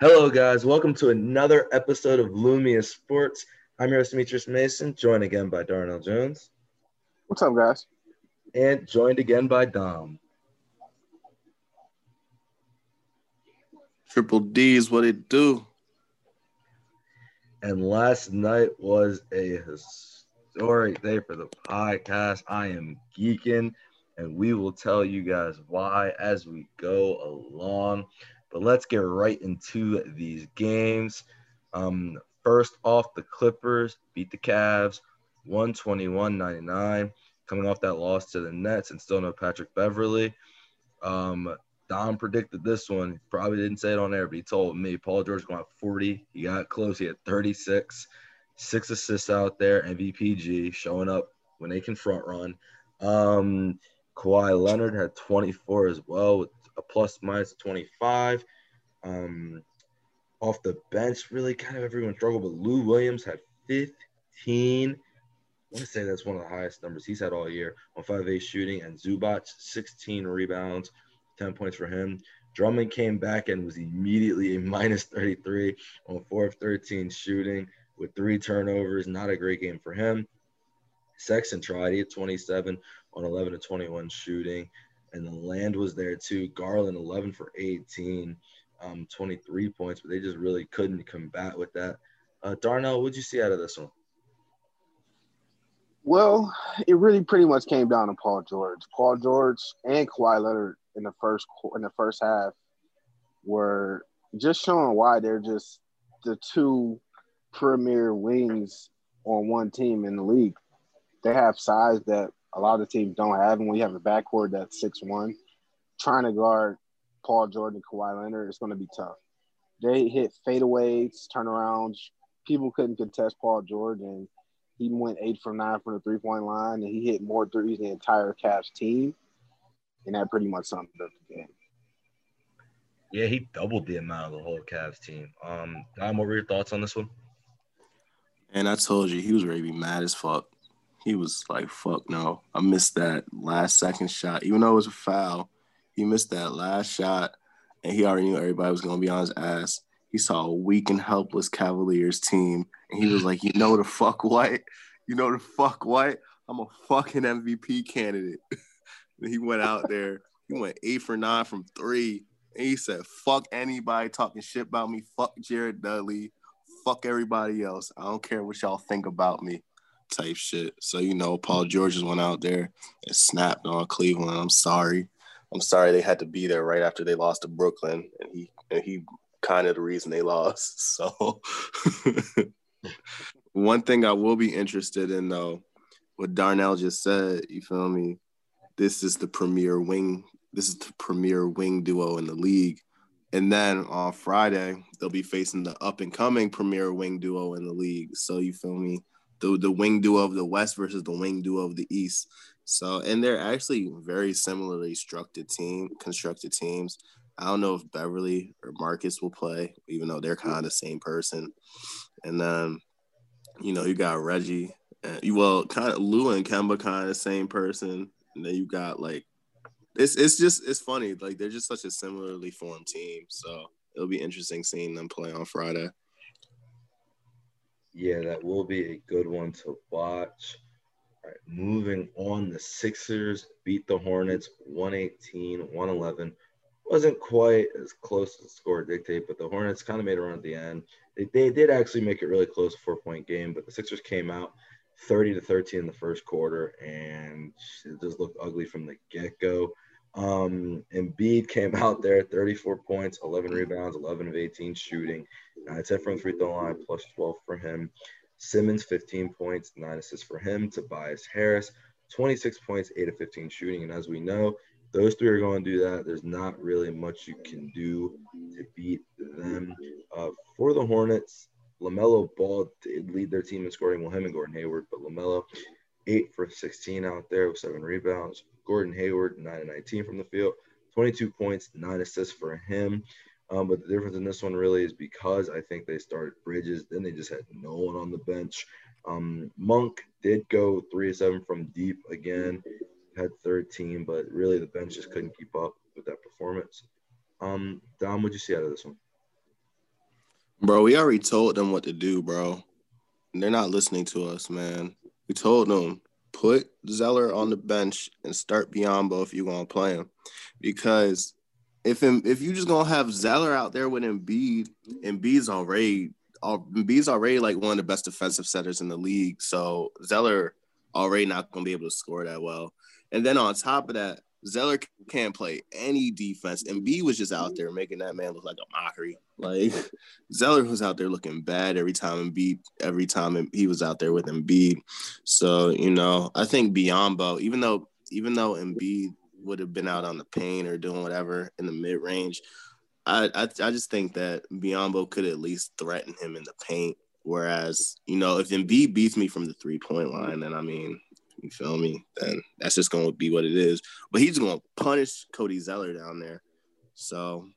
Hello, guys. Welcome to another episode of Lumia Sports. I'm your host, Demetrius Mason, joined again by Darnell Jones. What's up, guys? And joined again by Dom. Triple D's what it do. And last night was a historic day for the podcast. I am geeking, and we will tell you guys why as we go along. But let's get right into these games. Um, first off, the Clippers beat the Cavs 121 99, coming off that loss to the Nets and still no Patrick Beverley. Um, Don predicted this one. Probably didn't say it on air, but he told me Paul George going to 40. He got close. He had 36, six assists out there. MVPG showing up when they can front run. Um, Kawhi Leonard had 24 as well with a plus minus 25. Um, off the bench, really kind of everyone struggled, but Lou Williams had 15. I want to say that's one of the highest numbers he's had all year on 5A shooting, and Zubac 16 rebounds, 10 points for him. Drummond came back and was immediately a minus 33 on 4 of 13 shooting with three turnovers. Not a great game for him. Sexton tried. He had 27 on 11 to 21 shooting and the land was there too. Garland 11 for 18, um, 23 points, but they just really couldn't combat with that. Uh, Darnell, what'd you see out of this one? Well, it really pretty much came down to Paul George. Paul George and Kawhi Leonard in the first in the first half were just showing why they're just the two premier wings on one team in the league. They have size that a lot of teams don't have. And when you have a backcourt that's six one, trying to guard Paul George, and Kawhi Leonard, it's going to be tough. They hit fadeaways, turnarounds. People couldn't contest Paul George. he went eight from nine from the three point line, and he hit more threes than the entire Cavs team, and that pretty much summed up the game. Yeah, he doubled the amount of the whole Cavs team. Um, Dom, what were your thoughts on this one? And I told you he was ready to be mad as fuck he was like, fuck no. I missed that last second shot. Even though it was a foul, he missed that last shot and he already knew everybody was gonna be on his ass. He saw a weak and helpless Cavaliers team, and he was like, "You know the fuck what? You know the fuck what? I'm a fucking MVP candidate." and he went out there. He went eight for nine from three, and he said, "Fuck anybody talking shit about me. Fuck Jared Dudley. Fuck everybody else. I don't care what y'all think about me." Type shit. So you know, Paul mm-hmm. George went out there and snapped on Cleveland. I'm sorry. I'm sorry they had to be there right after they lost to Brooklyn, and he and he kind of the reason they lost. So one thing I will be interested in though, what Darnell just said, you feel me? This is the premier wing. This is the premier wing duo in the league. And then on Friday, they'll be facing the up and coming premier wing duo in the league. So you feel me? The the wing duo of the West versus the wing duo of the East. So, and they're actually very similarly structured team constructed teams. I don't know if Beverley or Marcus will play, even though they're kind of the same person. And then, you know, you got Reggie. And you well, kind of Lou and Kemba, kind of the same person. And then you got like, it's it's just it's funny. Like they're just such a similarly formed team. So it'll be interesting seeing them play on Friday. Yeah, that will be a good one to watch. All right, moving on, the Sixers beat the Hornets 118, 111. Wasn't quite as close to the score dictate, but the Hornets kind of made a run at the end. They, they did actually make it really close, four point game, but the Sixers came out 30 to 13 in the first quarter, and it just looked ugly from the get go. Um, Embiid came out there, 34 points, 11 rebounds, 11 of 18 shooting, 9 10 from free throw line, plus 12 for him. Simmons, 15 points, 9 assists for him. Tobias Harris, 26 points, 8 of 15 shooting. And as we know, those three are going to do that. There's not really much you can do to beat them. Uh, for the Hornets, LaMelo Ball did lead their team in scoring, well, him and Gordon Hayward, but LaMelo, 8 for 16 out there with 7 rebounds. Gordon Hayward, 9 and 19 from the field, 22 points, 9 assists for him. Um, but the difference in this one really is because I think they started Bridges, then they just had no one on the bench. Um, Monk did go 3 of 7 from deep again, had 13, but really the bench just couldn't keep up with that performance. Um, Dom, what'd you see out of this one? Bro, we already told them what to do, bro. They're not listening to us, man. We told them put Zeller on the bench and start Biyombo if you're gonna play him, because if if you just gonna have Zeller out there with Embiid, Embiid's already Embiid's already like one of the best defensive setters in the league, so Zeller already not gonna be able to score that well. And then on top of that, Zeller can't play any defense, and was just out there making that man look like a mockery. Like Zeller was out there looking bad every time Embiid, every time he was out there with Embiid. So you know, I think Biyombo, even though even though Embiid would have been out on the paint or doing whatever in the mid range, I, I I just think that Biyombo could at least threaten him in the paint. Whereas you know, if Embiid beats me from the three point line, then I mean you feel me? Then that's just gonna be what it is. But he's gonna punish Cody Zeller down there. So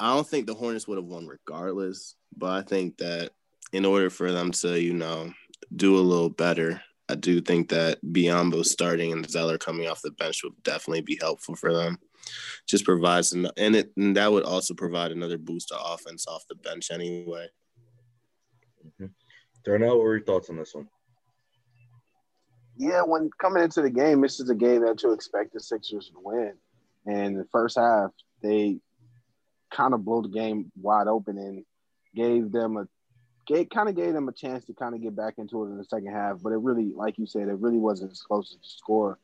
I don't think the Hornets would have won regardless. But I think that in order for them to, you know, do a little better, I do think that Biyombo starting and Zeller coming off the bench would definitely be helpful for them. Just provides and it and that would also provide another boost to offense off the bench anyway. Mm-hmm. Darnell, what were your thoughts on this one? yeah, when coming into the game, this is a game that you expect the Sixers to win. And the first half, they kind of blew the game wide open and gave them a gave, kind of gave them a chance to kind of get back into it in the second half. But it really, like you said, it really wasn't as close as the score.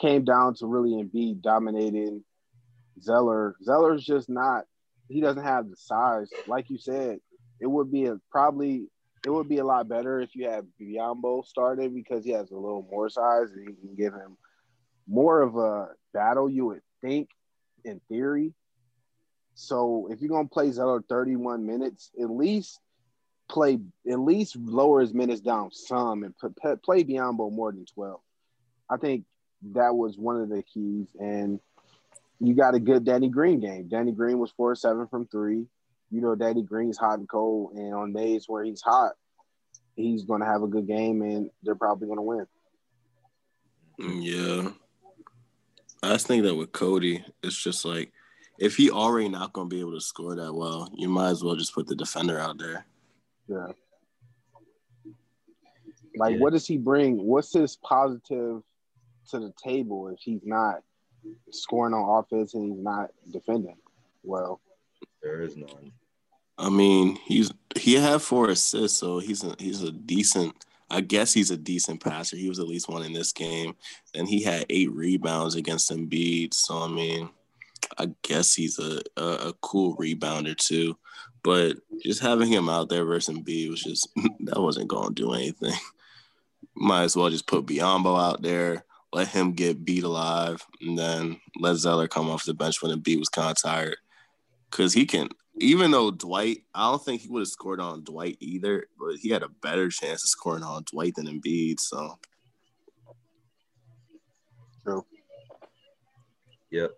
Came down to really Embiid dominating Zeller. Zeller's just not. He doesn't have the size, like you said. It would be a, probably it would be a lot better if you had Biyombo started because he has a little more size and you can give him more of a battle, you would think, in theory. So if you're gonna play Zeller 31 minutes, at least play at least lower his minutes down some and play Biyombo more than 12. I think that was one of the keys. And you got a good Danny Green game. Danny Green was four seven from three you know Danny Green's hot and cold, and on days where he's hot, he's going to have a good game, and they're probably going to win. Yeah, I just think that with Cody, it's just like if he already not going to be able to score that well, you might as well just put the defender out there. Yeah. Like, yeah. what does he bring? What's his positive to the table if he's not scoring on offense and he's not defending well? There is none. I mean, he's he had four assists, so he's a he's a decent. I guess he's a decent passer. He was at least one in this game. and he had eight rebounds against Embiid. So I mean, I guess he's a, a, a cool rebounder too. But just having him out there versus Embiid was just that wasn't going to do anything. Might as well just put Biyombo out there, let him get beat alive, and then let Zeller come off the bench when the Embiid was kind of tired. Because he can, even though Dwight, I don't think he would have scored on Dwight either, but he had a better chance of scoring on Dwight than Embiid. So, true. Yep.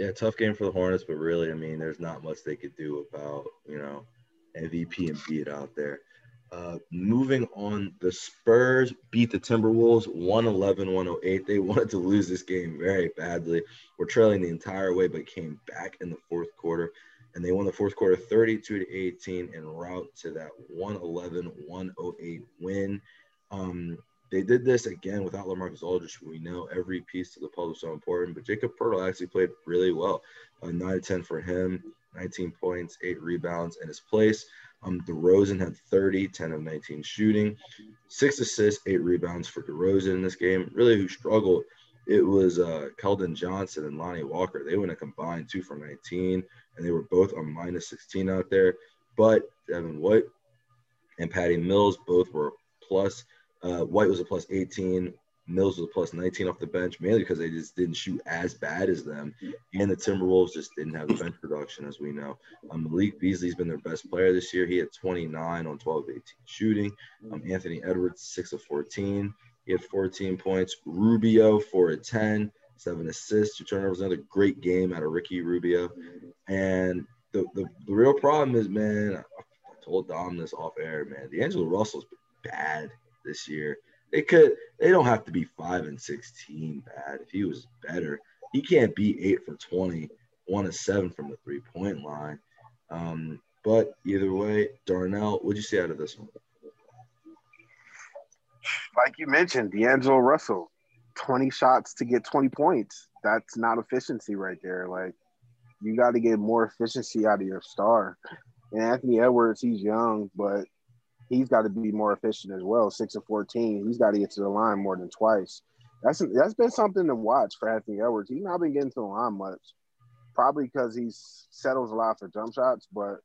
Yeah, tough game for the Hornets, but really, I mean, there's not much they could do about you know MVP and beat out there. Uh, moving on, the Spurs beat the Timberwolves 111 108. They wanted to lose this game very badly. We're trailing the entire way, but came back in the fourth quarter and they won the fourth quarter 32 to 18 en route to that 111 108 win. Um, they did this again without LaMarcus Aldridge. We know every piece of the puzzle is so important, but Jakob Poeltl actually played really well. Uh, 9 10 for him, 19 points, 8 rebounds in his place. Um, DeRozan had 30, 10 of 19 shooting, 6 assists, 8 rebounds for DeRozan in this game. Really, who struggled, it was uh, Keldon Johnson and Lonnie Walker. They went a combined 2 for 19 and they were both on minus 16 out there. But Devin White and Patty Mills both were plus. Uh, White was a plus 18. Mills was a plus 19 off the bench, mainly because they just didn't shoot as bad as them. And the Timberwolves just didn't have the bench production, as we know. Um, Malik Beasley's been their best player this year. He had 29 on 12 18 shooting. Um, Anthony Edwards, 6 of 14. He had 14 points. Rubio, 4 of 10 seven assists, two turnovers. Another great game out of Ricky Rubio. And the, the, the real problem is, man, I told Dom this off air, man. D'Angelo Russell's bad this year. They could, they don't have to be five and sixteen bad. If he was better, he can't be eight for 20, one of seven from the three point line. Um, But either way, Darnell, what'd you see out of this one? Like you mentioned, D'Angelo Russell, 20 shots to get 20 points. That's not efficiency right there. Like you got to get more efficiency out of your star. And Anthony Edwards, he's young, but he's got to be more efficient as well. Six of 14. He's got to get to the line more than twice. That's that's been something to watch for Anthony Edwards. He's not been getting to the line much, probably because he settles a lot for jump shots. But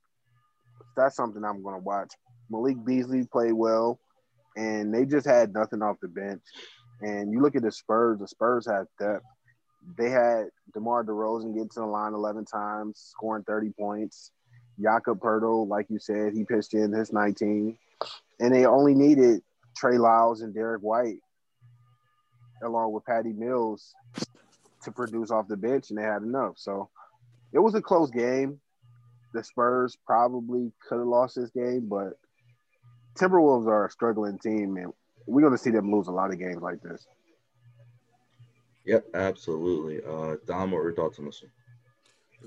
that's something I'm going to watch. Malik Beasley played well, and they just had nothing off the bench. And you look at the Spurs. The Spurs had depth. They had DeMar DeRozan get to the line 11 times, scoring 30 points. Jakob Poeltl, like you said, he pitched in his 19. And they only needed Trey Lyles and Derrick White, along with Patty Mills, to produce off the bench, and they had enough. So it was a close game. The Spurs probably could have lost this game, but Timberwolves are a struggling team, and we're going to see them lose a lot of games like this. Yep, absolutely. Uh, Dom, what are your thoughts on this one?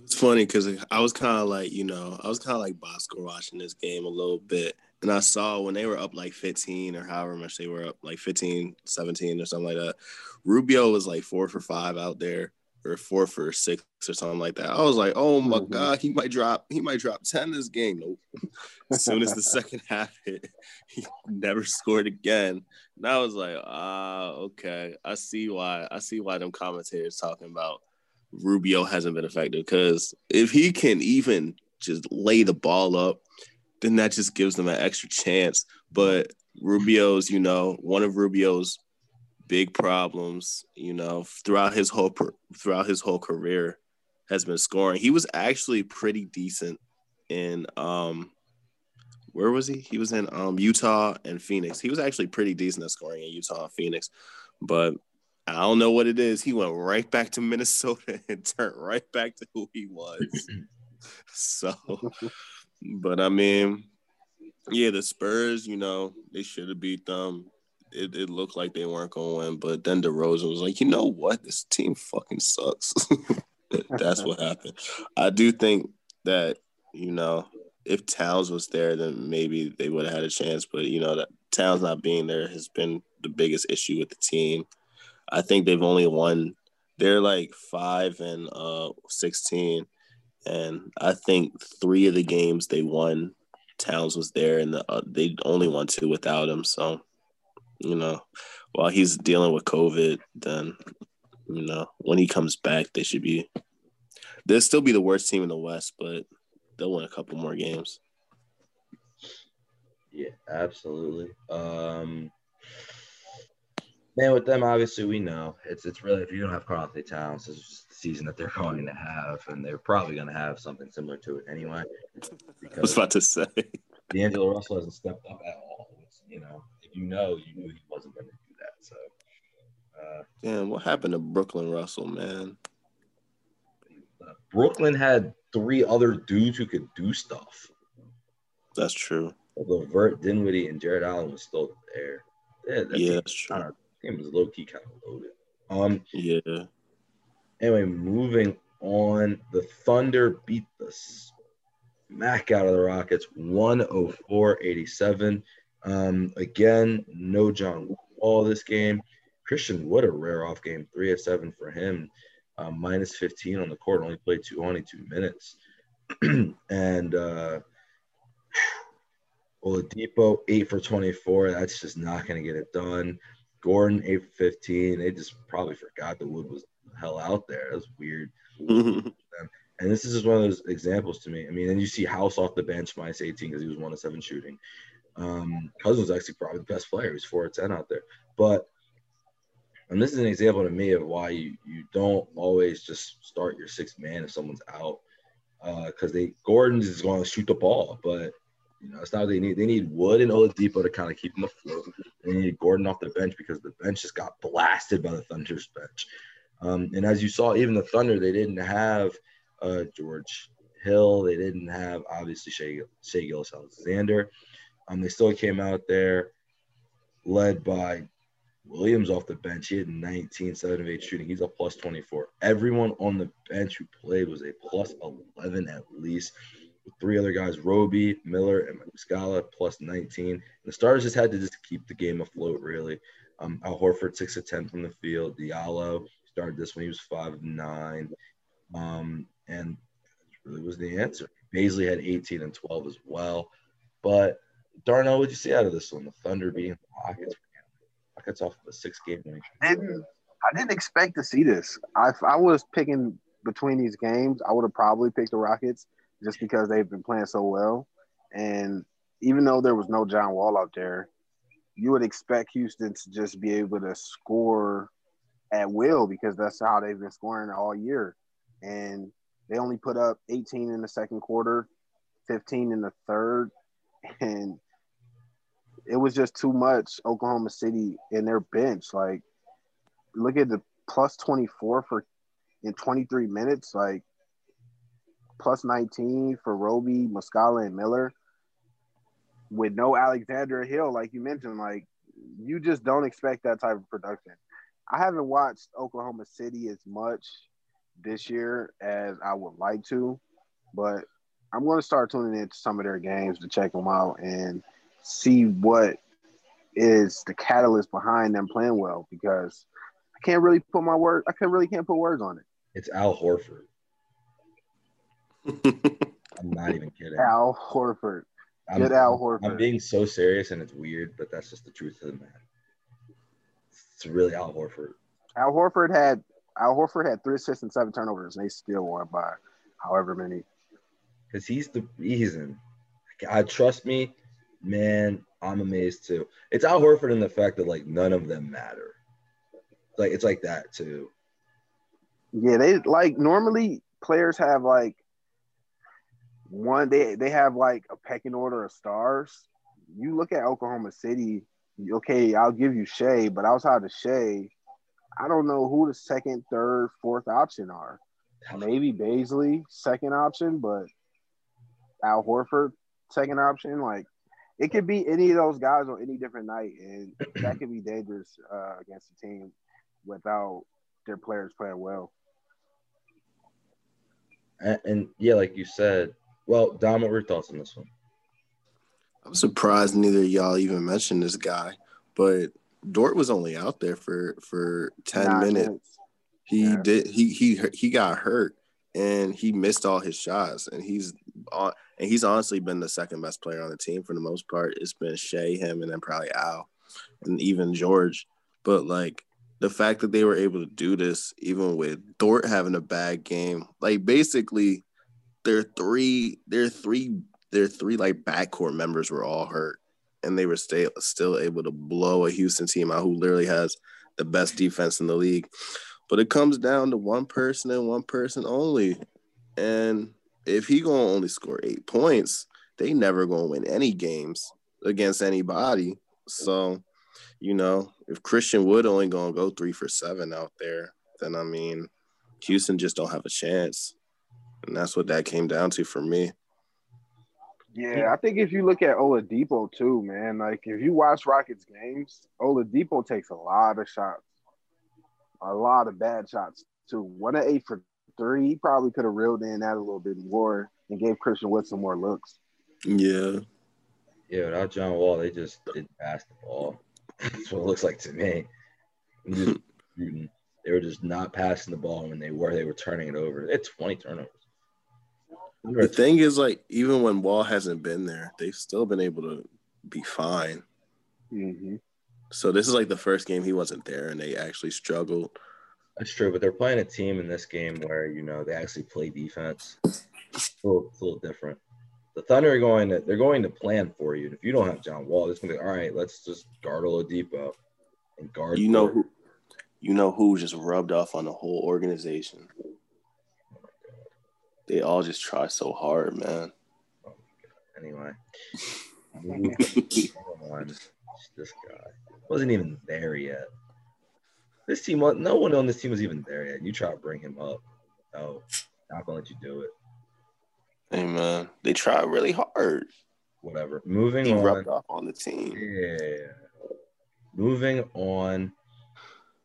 It's funny because I was kind of like, you know, I was kind of like Bosco watching this game a little bit. And I saw when they were up like 15 or however much they were up, like 15, 17 or something like that. Rubio was like four for five out there or four for six or something like that. I was like, oh my mm-hmm. God, he might drop, he might drop 10 this game. Nope. as soon as the second half hit, he never scored again. And I was like, ah, okay. I see why. I see why them commentators talking about Rubio hasn't been effective. Because if he can even just lay the ball up, then that just gives them an extra chance. But Rubio's, you know, one of Rubio's big problems, you know, throughout his whole throughout his whole career has been scoring. He was actually pretty decent in um where was he? He was in um Utah and Phoenix. He was actually pretty decent at scoring in Utah and Phoenix, but I don't know what it is. He went right back to Minnesota and turned right back to who he was. so, but I mean, yeah, the Spurs, you know, they should have beat them it, it looked like they weren't going to win. But then DeRozan was like, you know what? This team fucking sucks. That's what happened. I do think that, you know, if Towns was there, then maybe they would have had a chance. But, you know, that Towns not being there has been the biggest issue with the team. I think they've only won, they're like five and uh, 16. And I think three of the games they won, Towns was there, and the, uh, they only won two without him. So you know, while he's dealing with COVID, then you know when he comes back, they should be. They'll still be the worst team in the West, but they'll win a couple more games. Yeah, absolutely. Um, man, with them, obviously, we know it's it's really if you don't have Karl-Anthony Towns, it's just season that they're going to have, and they're probably going to have something similar to it anyway. I was about to say D'Angelo Russell hasn't stepped up at all. It's, you know, if you know you knew he wasn't going to do that. So, uh, damn, what happened to Brooklyn Russell, man? Uh, Brooklyn had three other dudes who could do stuff. That's true. Although Vert Dinwiddie, and Jarrett Allen was still there. Yeah, that yeah, that's true. Game was low key kind of loaded. Um, yeah. Anyway, moving on, the Thunder beat the smack out of the Rockets 104 87. Um, again, no John Wall this game. Christian Wood a rare off game, three of seven for him, um, minus 15 on the court, only played 22 minutes. and uh, Oladipo, eight for 24. That's just not going to get it done. Gordon, eight for 15. They just probably forgot the Wood was hell out there. That's weird. and this is just one of those examples to me. I mean, and you see House off the bench minus 18 because he was one of seven shooting. Um, Cousins actually probably the best player. He's four or ten out there. But and this is an example to me of why you, you don't always just start your sixth man if someone's out. Because uh, they Gordon's is going to shoot the ball, but you know it's not they need. They need Wood and Oladipo to kind of keep them afloat. They need Gordon off the bench because the bench just got blasted by the Thunder's bench. Um, and as you saw, even the Thunder, they didn't have uh, George Hill. They didn't have obviously Shai, Shai Gillis Alexander. Um, they still came out there led by Williams off the bench. He had 19, 7 of 8 shooting. He's a plus 24. Everyone on the bench who played was a plus 11 at least. three other guys, Roby, Miller, and Muscala, plus 19. And the Stars just had to just keep the game afloat, really. Um, Al Horford, 6 of 10 from the field. Diallo started this when he was 5 of 9. Um, and really was the answer. Bazley had 18 and 12 as well. But Darnell, what did you see out of this one? The Thunder being the Rockets. Rockets off of a six game winning. I didn't, I didn't expect to see this. I, I was picking between these games, I would have probably picked the Rockets just because they've been playing so well. And even though there was no John Wall out there, you would expect Houston to just be able to score at will because that's how they've been scoring all year. And they only put up 18 in the second quarter, 15 in the third, and it was just too much Oklahoma City in their bench. Like, look at the plus 24 for in 23 minutes, like plus 19 for Roby, Muscala, and Miller with no Alexander Hill, like you mentioned, like you just don't expect that type of production. I haven't watched Oklahoma City as much this year as I would like to, but I'm going to start tuning into some of their games to check them out and see what is the catalyst behind them playing well because I can't really put my word I can really can't put words on it. It's Al Horford. I'm not even kidding. Al Horford. I'm, Al Horford. I'm being so serious and it's weird, but that's just the truth of the man. It's really Al Horford. Al Horford had Al Horford had three assists and seven turnovers, and they still won by however many. Because he's the reason. I trust me, man. I'm amazed too. It's Al Horford in the fact that like none of them matter. Like it's like that too. Yeah, they like normally players have like one they they have like a pecking order of stars. You look at Oklahoma City, okay, I'll give you Shai, but outside of Shai, I don't know who the second, third, fourth option are. Maybe Bazley, second option, but Al Horford, second option. Like it could be any of those guys on any different night, and that could be dangerous uh, against a team without their players playing well. And, and yeah, like you said, well, Dom, what were your thoughts on this one? I'm surprised neither y'all even mentioned this guy, but Dort was only out there for for ten Nine minutes. minutes. He Yeah. did he he he got hurt and he missed all his shots and he's on and he's honestly been the second best player on the team for the most part. It's been Shai, him, and then probably Al and even George. But like the fact that they were able to do this, even with Dort having a bad game, like basically their three, their three, their three like backcourt members were all hurt, and they were still still able to blow a Houston team out who literally has the best defense in the league. But it comes down to one person and one person only, and if he gonna only score eight points, they never gonna win any games against anybody. So, you know, if Christian Wood only gonna go three for seven out there, then I mean, Houston just don't have a chance, and that's what that came down to for me. Yeah, I think if you look at Oladipo too, man, like if you watch Rockets games, Oladipo takes a lot of shots, a lot of bad shots too. One of eight for three, he probably could have reeled in that a little bit more and gave Christian Wood some more looks. Yeah, Yeah, without John Wall, they just didn't pass the ball. That's what it looks like to me. Just. They were just not passing the ball when they were. They were turning it over. They had 20 turnovers. The thing is, like, even when Wall hasn't been there, they've still been able to be fine. Mm-hmm. So this is like the first game he wasn't there, and they actually struggled. That's true, but they're playing a team in this game where you know they actually play defense. It's a little, it's a little different. The Thunder are going to they're going to plan for you. And if you don't have John Wall, it's gonna be all right. Let's just guard Oladipo and guard. You know Dort. who? You know who just rubbed off on the whole organization. They all just try so hard, man. Anyway, on. This guy wasn't even there yet. This team, no one on this team was even there yet. You try to bring him up. No, not gonna let you do it. Hey, man, they try really hard. Whatever. Moving He on. rubbed off on the team. Yeah. Moving on.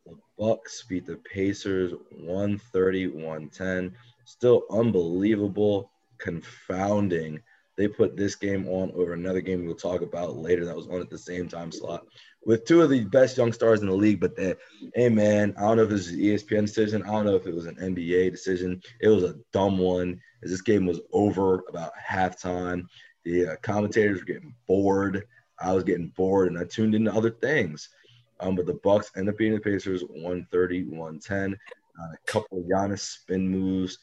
The Bucks beat the Pacers 130-110. Still unbelievable confounding. They put this game on over another game we'll talk about later that was on at the same time slot with two of the best young stars in the league. But then, hey man, I don't know if it was ESPN decision. I don't know if it was an NBA decision. It was a dumb one. As this game was over about halftime, the uh, commentators were getting bored. I was getting bored, and I tuned into other things. Um, but the Bucks end up beating the Pacers 130, 110. Uh, a couple of Giannis spin moves,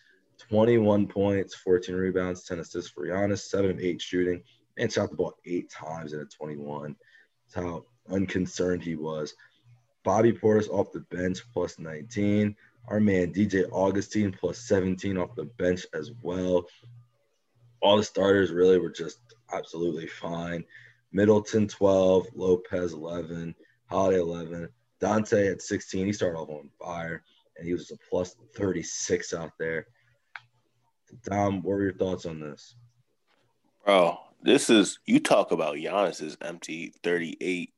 21 points, 14 rebounds, 10 assists for Giannis, 7 of 8 shooting, and shot the ball eight times in a 21. That's how unconcerned he was. Bobby Portis off the bench plus 19. Our man DJ Augustin plus 17 off the bench as well. All the starters really were just absolutely fine. Middleton 12, Lopez 11, Holiday 11, Donte at 16. He started off on fire, and he was a plus 36 out there. Dom, what were your thoughts on this? Bro, this is you talk about Giannis's empty 38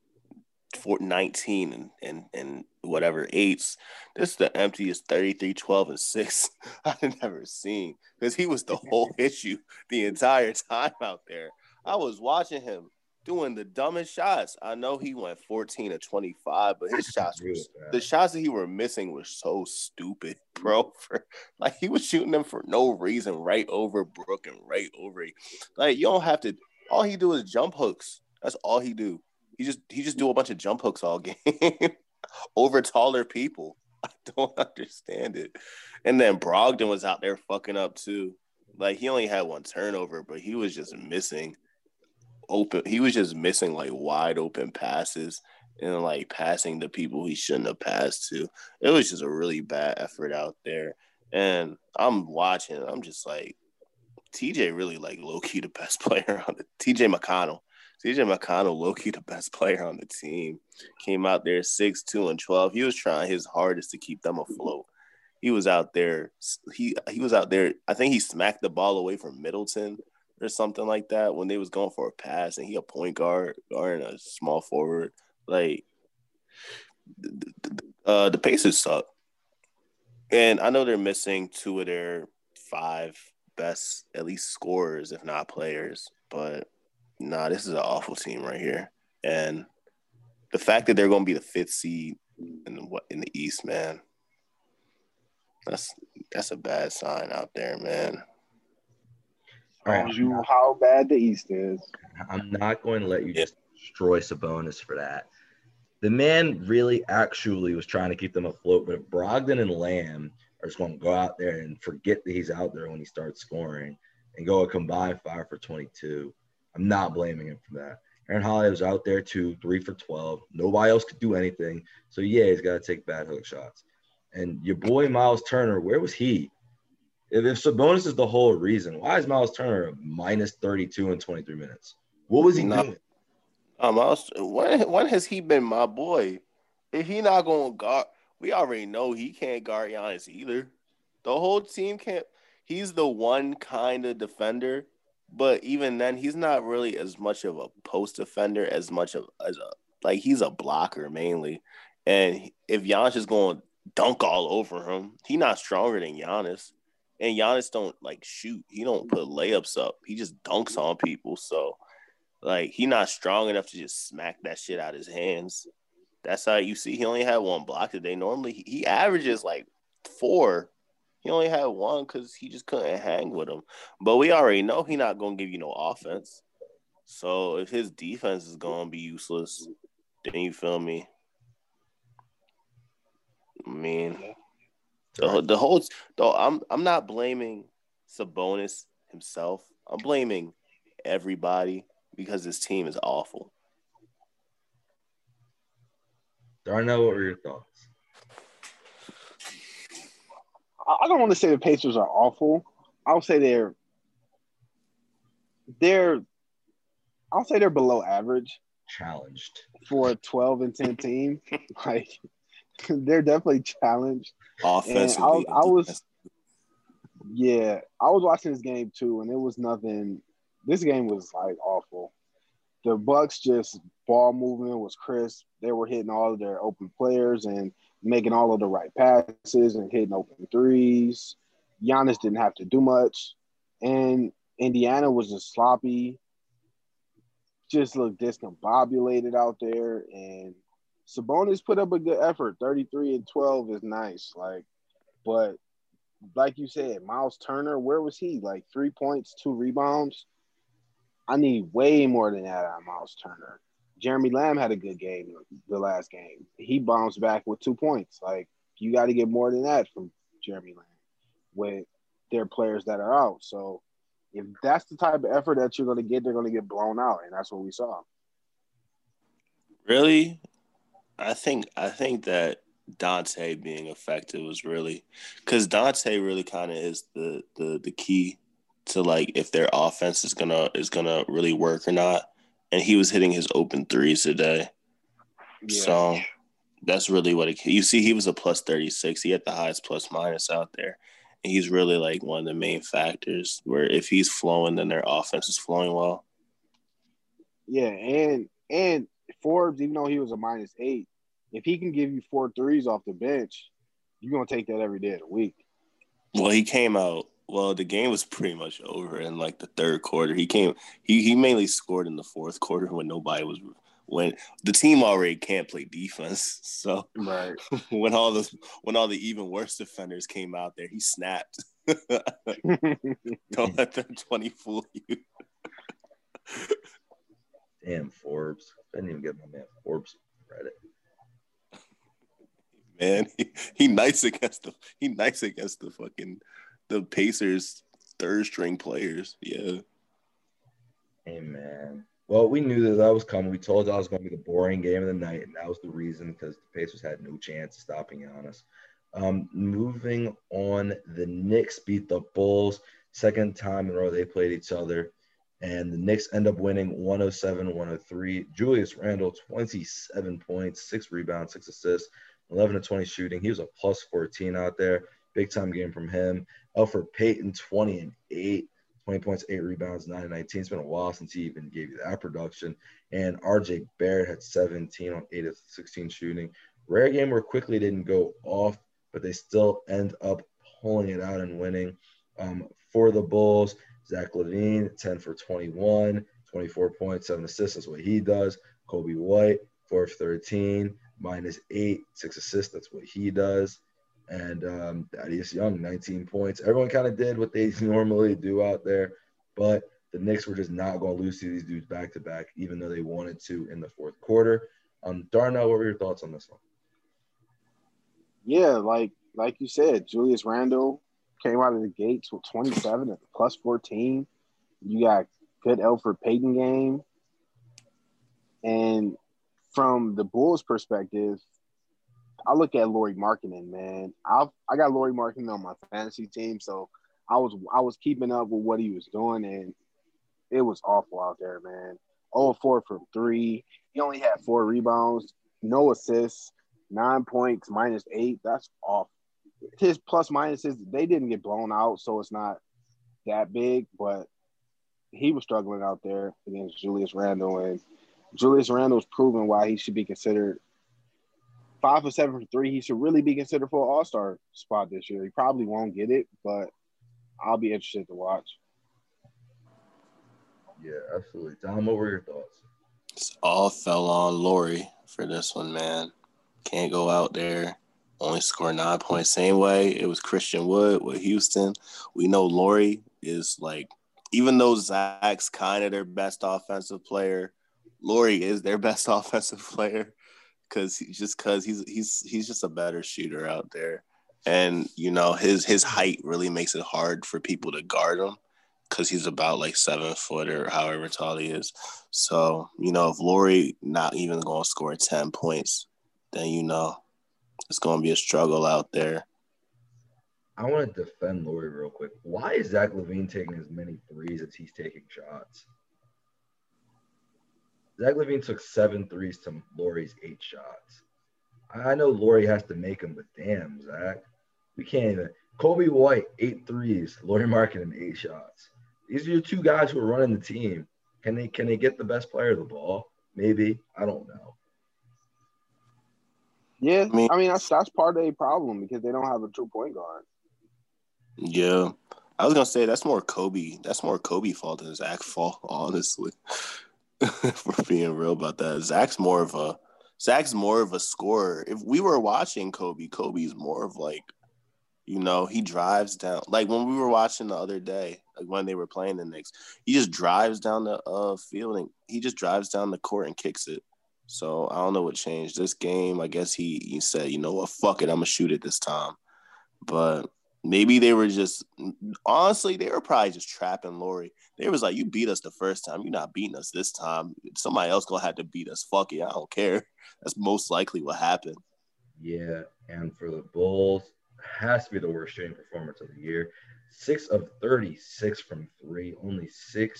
for 19 and, and, and whatever eights. This is the emptiest 33, 12, and 6 I've never seen because he was the whole issue the entire time out there. I was watching him doing the dumbest shots. I know he went 14 to 25, but his shots were the shots that he were missing were so stupid, bro. For like he was shooting them for no reason, right over Brook and right over. Like you don't have to. All he do is jump hooks. That's all he do. He just he just do a bunch of jump hooks all game over taller people. I don't understand it. And then Brogdon was out there fucking up too. Like he only had one turnover, but he was just missing open. He was just missing like wide open passes and like passing to people he shouldn't have passed to. It was just a really bad effort out there. And I'm watching. I'm just like, TJ really like low key the best player on the TJ McConnell. TJ McConnell, low key the best player on the team, came out there six two and twelve. He was trying his hardest to keep them afloat. He was out there. He he was out there. I think he smacked the ball away from Middleton or something like that when they was going for a pass, and he a point guard or a small forward. Like uh, the Pacers suck, and I know they're missing two of their five best, at least scorers, if not players, but nah, this is an awful team right here. And the fact that they're going to be the fifth seed in the, in the East, man, that's that's a bad sign out there, man. All right. you how bad the East is. I'm not going to let you just destroy Sabonis for that. The man really actually was trying to keep them afloat, but if Brogdon and Lamb are just going to go out there and forget that he's out there when he starts scoring and go a combined five for 22, I'm not blaming him for that. Aaron Holiday was out there too, three for 12. Nobody else could do anything. So, yeah, he's got to take bad hook shots. And your boy Miles Turner, where was he? If, if Sabonis is the whole reason, why is Miles Turner minus 32 in 23 minutes? What was he no. doing? Um, Miles, when, when has he been my boy? If he not going to guard, we already know he can't guard Giannis either. The whole team can't. He's the one kind of defender but even then, he's not really as much of a post defender as much of as a like he's a blocker mainly. And if Giannis is going to dunk all over him, he not stronger than Giannis. And Giannis don't like shoot. He don't put layups up. He just dunks on people. So like he not strong enough to just smack that shit out of his hands. That's how you see he only had one block today. Normally he averages like four he only had one because he just couldn't hang with him. But we already know he not gonna give you no offense. So if his defense is gonna be useless, then you feel me. I mean, the, the whole though I'm I'm not blaming Sabonis himself. I'm blaming everybody because this team is awful. Darnell, what were your thoughts? I don't want to say the Pacers are awful. I'll say they're they're I'll say they're below average. Challenged for a 12 and 10 team. like they're definitely challenged. Offensively, I, I was yeah, I was watching this game too, and it was nothing. This game was like awful. The Bucks just ball movement was crisp. They were hitting all of their open players, and making all of the right passes and hitting open threes. Giannis didn't have to do much. And Indiana was just sloppy, just looked discombobulated out there. And Sabonis put up a good effort. 33 and 12 is nice. Like, but like you said, Miles Turner, where was he? Like three points, two rebounds. I need way more than that of Miles Turner. Jeremy Lamb had a good game the last game. He bounced back with two points. Like you got to get more than that from Jeremy Lamb with their players that are out. So if that's the type of effort that you're going to get, they're going to get blown out, and that's what we saw. Really, I think I think that Donte being effective was really because Donte really kind of is the the the key to like if their offense is gonna is gonna really work or not. And he was hitting his open threes today, yeah. so that's really what it. You see, he was a plus thirty six. He had the highest plus minus out there, and he's really like one of the main factors. Where if he's flowing, then their offense is flowing well. Yeah, and and Forbes, even though he was a minus eight, if he can give you four threes off the bench, you're gonna take that every day of the week. Well, he came out. Well, the game was pretty much over in like the third quarter. He came. He he mainly scored in the fourth quarter when nobody was when the team already can't play defense. So right when all the when all the even worse defenders came out there, he snapped. Don't let them twenty fool you. Damn Forbes! I didn't even get my man Forbes credit man. He, he nice against the he nice against the fucking the Pacers third string players. Yeah. Hey man. Well, we knew that that was coming. We told you that was going to be the boring game of the night, and that was the reason because the Pacers had no chance of stopping Giannis. Um, moving on, the Knicks beat the Bulls second time in a row they played each other, and the Knicks end up winning 107-103. Julius Randle 27 points, six rebounds, six assists. 11 to 20 shooting. He was a plus 14 out there. Big time game from him. Elfrid Payton, 20 and 8, 20 points, 8 rebounds, 9 and 19. It's been a while since he even gave you that production. And RJ Barrett had 17 on 8 of 16 shooting. Rare game where Quickley didn't go off, but they still end up pulling it out and winning. Um, for the Bulls, Zach LaVine, 10 for 21, 24 points, 7 assists. That's what he does. Coby White, 4 for 13 minus eight, six assists. That's what he does. And um, Thaddeus Young, 19 points. Everyone kind of did what they normally do out there, but the Knicks were just not going to lose to these dudes back to back, even though they wanted to in the fourth quarter. Um, Darnell, what were your thoughts on this one? Yeah, like like you said, Julius Randle came out of the gates with 27 at plus 14. You got good Elfrid Payton game. And from the Bulls' perspective, I look at Lauri Markkanen, man. I I got Lauri Markkanen on my fantasy team, so I was I was keeping up with what he was doing, and it was awful out there, man. 0 4 from three. He only had four rebounds, no assists, nine points, minus eight. That's off. His plus minuses, they didn't get blown out, so it's not that big, but he was struggling out there against Julius Randle and Julius Randle's proven why he should be considered five for seven for three. He should really be considered for an All Star spot this year. He probably won't get it, but I'll be interested to watch. Yeah, absolutely. Tom, what were your thoughts? It's all fell on Lauri for this one, man. Can't go out there. Only score nine points. Same way it was Christian Wood with Houston. We know Lauri is like, even though Zach's kind of their best offensive player, Lauri is their best offensive player because just because he's he's he's just a better shooter out there, and you know his his height really makes it hard for people to guard him because he's about like seven foot or however tall he is. So you know if Lauri not even going to score ten points, then you know it's going to be a struggle out there. I want to defend Lauri real quick. Why is Zach LaVine taking as many threes as he's taking shots? Zach LaVine took seven threes to Lauri's eight shots. I know Lauri has to make them, but damn, Zach, we can't even. Coby White, eight threes. Lauri Markkanen, eight shots. These are your two guys who are running the team. Can they can they get the best player of the ball? Maybe. I don't know. Yeah, I mean, I mean that's that's part of a problem because they don't have a true point guard. Yeah, I was gonna say that's more Coby. That's more Coby fault than Zach fault, honestly. For being real about that, Zach's more of a Zach's more of a scorer. If we were watching Coby, Coby's more of like, you know, he drives down. Like when we were watching the other day, like when they were playing the Knicks, he just drives down the uh, field and he just drives down the court and kicks it. So I don't know what changed this game. I guess he he said, you know what, fuck it, I'm gonna shoot it this time. But maybe they were just honestly, they were probably just trapping Lauri. They was like, you beat us the first time, you're not beating us this time. Somebody else gonna have to beat us. Fuck it, I don't care. That's most likely what happened. Yeah, and for the Bulls, has to be the worst shooting performance of the year. Six of 36 from three, only 16%.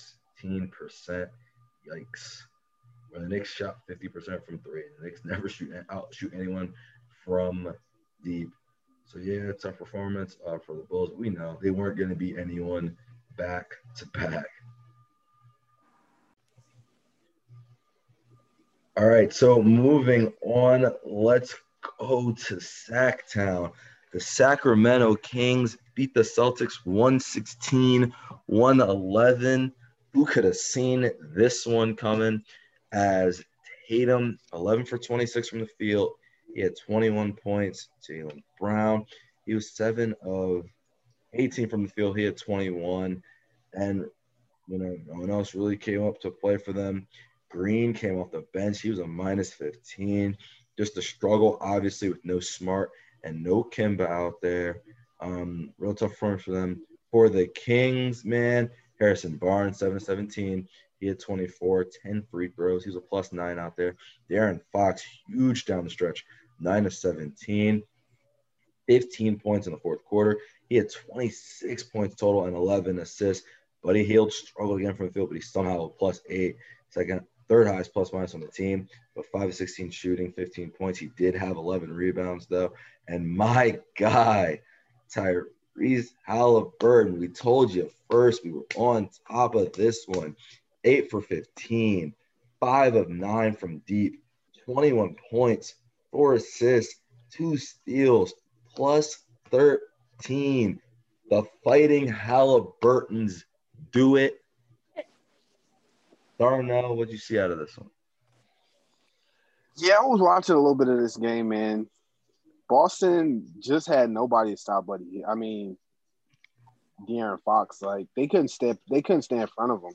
Yikes. The Knicks shot 50% from three. The Knicks never shoot out shoot anyone from deep. So yeah, tough performance uh, for the Bulls. We know they weren't going to beat anyone back to back. All right, so moving on, let's go to Sacktown. The Sacramento Kings beat the Celtics 116 111. Who could have seen this one coming? As Tatum, 11 for 26 from the field. He had 21 points. Jaylen Brown, he was 7 of 18 from the field. He had 21. And, you know, no one else really came up to play for them. Green came off the bench. He was a minus 15. Just a struggle, obviously, with no Smart and no Kemba out there. Um, real tough form for them. For the Kings, man, Harrison Barnes, 7 17. He had 24, 10 free throws. He was a plus nine out there. De'Aaron Fox, huge down the stretch, 9 of 17, 15 points in the fourth quarter. He had 26 points total and 11 assists. Buddy Hield struggled again from the field, but he somehow a plus eight. Second, third highest plus minus on the team, but 5 of 16 shooting, 15 points. He did have 11 rebounds, though. And my guy, Tyrese Halliburton, we told you first we were on top of this one. 8 for 15, 5 of 9 from deep, 21 points, 4 assists, 2 steals, plus 13. The Fighting Halliburtons do it Darnell, what'd you see out of this one? Yeah, I was watching a little bit of this game, man. Boston just had nobody to stop Buddy. I mean, De'Aaron Fox, like they couldn't step, they couldn't stay in front of him.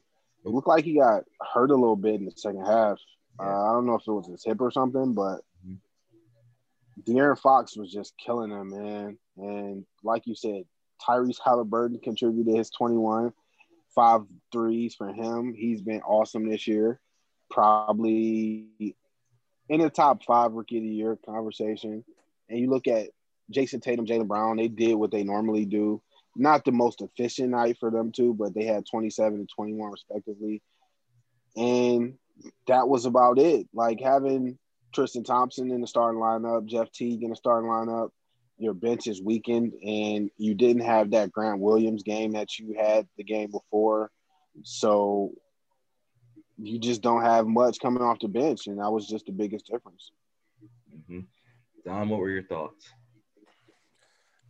It looked like he got hurt a little bit in the second half. Uh, I don't know if it was his hip or something, but mm-hmm. De'Aaron Fox was just killing him, man. And like you said, Tyrese Halliburton contributed his 21 five threes for him. He's been awesome this year. Probably in the top five rookie of the year conversation. And you look at Jayson Tatum, Jaylen Brown, they did what they normally do. Not the most efficient night for them too, but they had 27 and 21 respectively. And that was about it. Like having Tristan Thompson in the starting lineup, Jeff Teague in the starting lineup, your bench is weakened and you didn't have that Grant Williams game that you had the game before. So you just don't have much coming off the bench. And that was just the biggest difference. Mm-hmm. Don, what were your thoughts?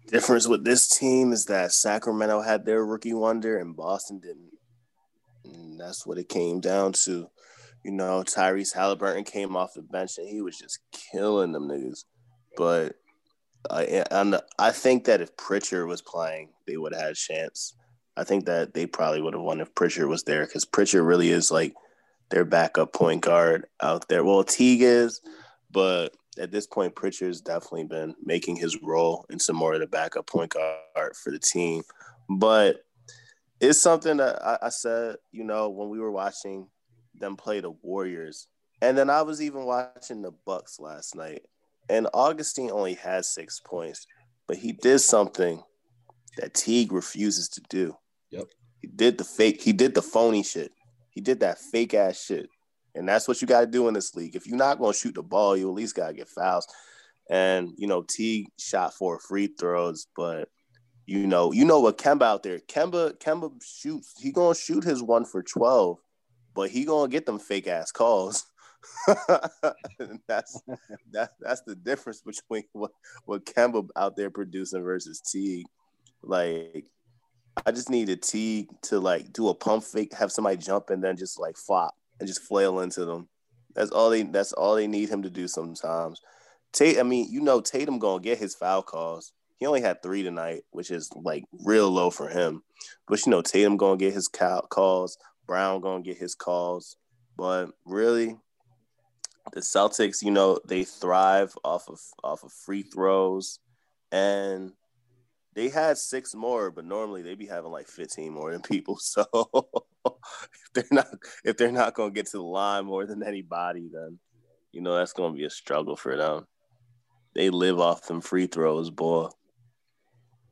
Difference with this team is that Sacramento had their rookie wonder and Boston didn't. And that's what it came down to. You know, Tyrese Halliburton came off the bench and he was just killing them niggas. But and I think that if Pritchard was playing, they would have had a chance. I think that they probably would have won if Pritchard was there because Pritchard really is like their backup point guard out there. Well, Teague is, but at this point, Pritchard's definitely been making his role in some more of the backup point guard for the team. But it's something that I, I said, you know, when we were watching them play the Warriors, and then I was even watching the Bucks last night and Augustin only has six points, but he did something that Teague refuses to do. Yep. He did the fake, he did the phony shit. He did that fake ass shit. And that's what you got to do in this league. If you're not going to shoot the ball, you at least got to get fouls. And, you know, Teague shot four free throws, but you know, you know what Kemba out there. Kemba, Kemba shoots. He gonna shoot his one for twelve, but he gonna get them fake ass calls. that's that, that's the difference between what what Kemba out there producing versus Teague. Like, I just needed T to like do a pump fake, have somebody jump and then just like flop and just flail into them. That's all they. That's all they need him to do sometimes. Tate, I mean, you know, Tatum gonna get his foul calls. He only had three tonight, which is like real low for him. But you know, Tatum gonna get his calls. Brown gonna get his calls. But really, the Celtics, you know, they thrive off of off of free throws, and they had six more, but normally they be having like 15 more than people. So if they're not if they're not gonna get to the line more than anybody, then you know that's gonna be a struggle for them. They live off them free throws, boy.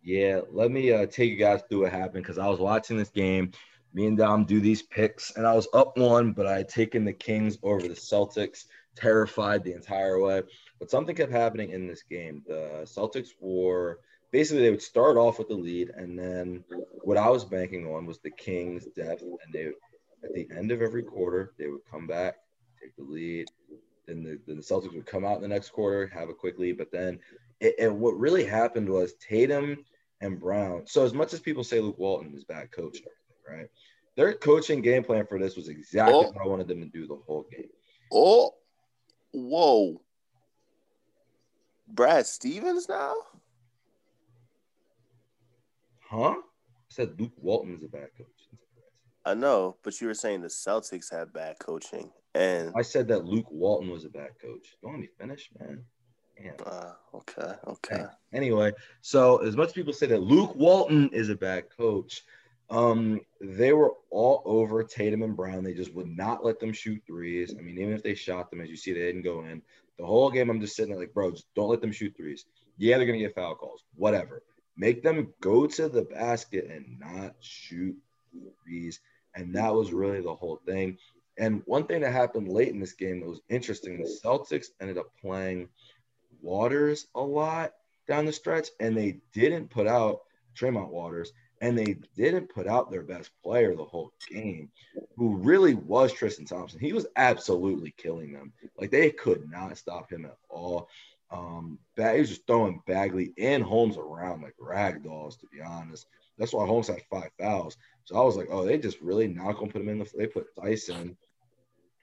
Yeah, let me uh, take you guys through what happened because I was watching this game. Me and Dom do these picks, and I was up one, but I had taken the Kings over the Celtics, terrified the entire way. But something kept happening in this game. The Celtics were basically they would start off with the lead, and then what I was banking on was the Kings' depth, and they at the end of every quarter they would come back, take the lead, then the, then the Celtics would come out in the next quarter, have a quick lead, but then it, and what really happened was Tatum and Brown. So as much as people say Luke Walton is bad coaching, right? Their coaching game plan for this was exactly oh. what I wanted them to do the whole game. Oh, whoa. Brad Stevens now? Huh? I said Luke Walton is a bad coach. I know, but you were saying the Celtics have bad coaching, and I said that Luke Walton was a bad coach. Don't let me finish, man. Uh, okay, okay. Anyway, so as much people say that Luke Walton is a bad coach, um, they were all over Tatum and Brown. They just would not let them shoot threes. I mean, even if they shot them, as you see, they didn't go in. The whole game, I'm just sitting there like, bro, just don't let them shoot threes. Yeah, they're gonna get foul calls. Whatever. Make them go to the basket and not shoot threes. And that was really the whole thing. And one thing that happened late in this game that was interesting, the Celtics ended up playing Waters a lot down the stretch, and they didn't put out Tremont Waters, and they didn't put out their best player the whole game, who really was Tristan Thompson. He was absolutely killing them. Like they could not stop him at all. Um, he was just throwing Bagley and Holmes around like rag dolls, to be honest. That's why Holmes had five fouls. So I was like, oh, they just really not gonna put him in the. They put Tyson,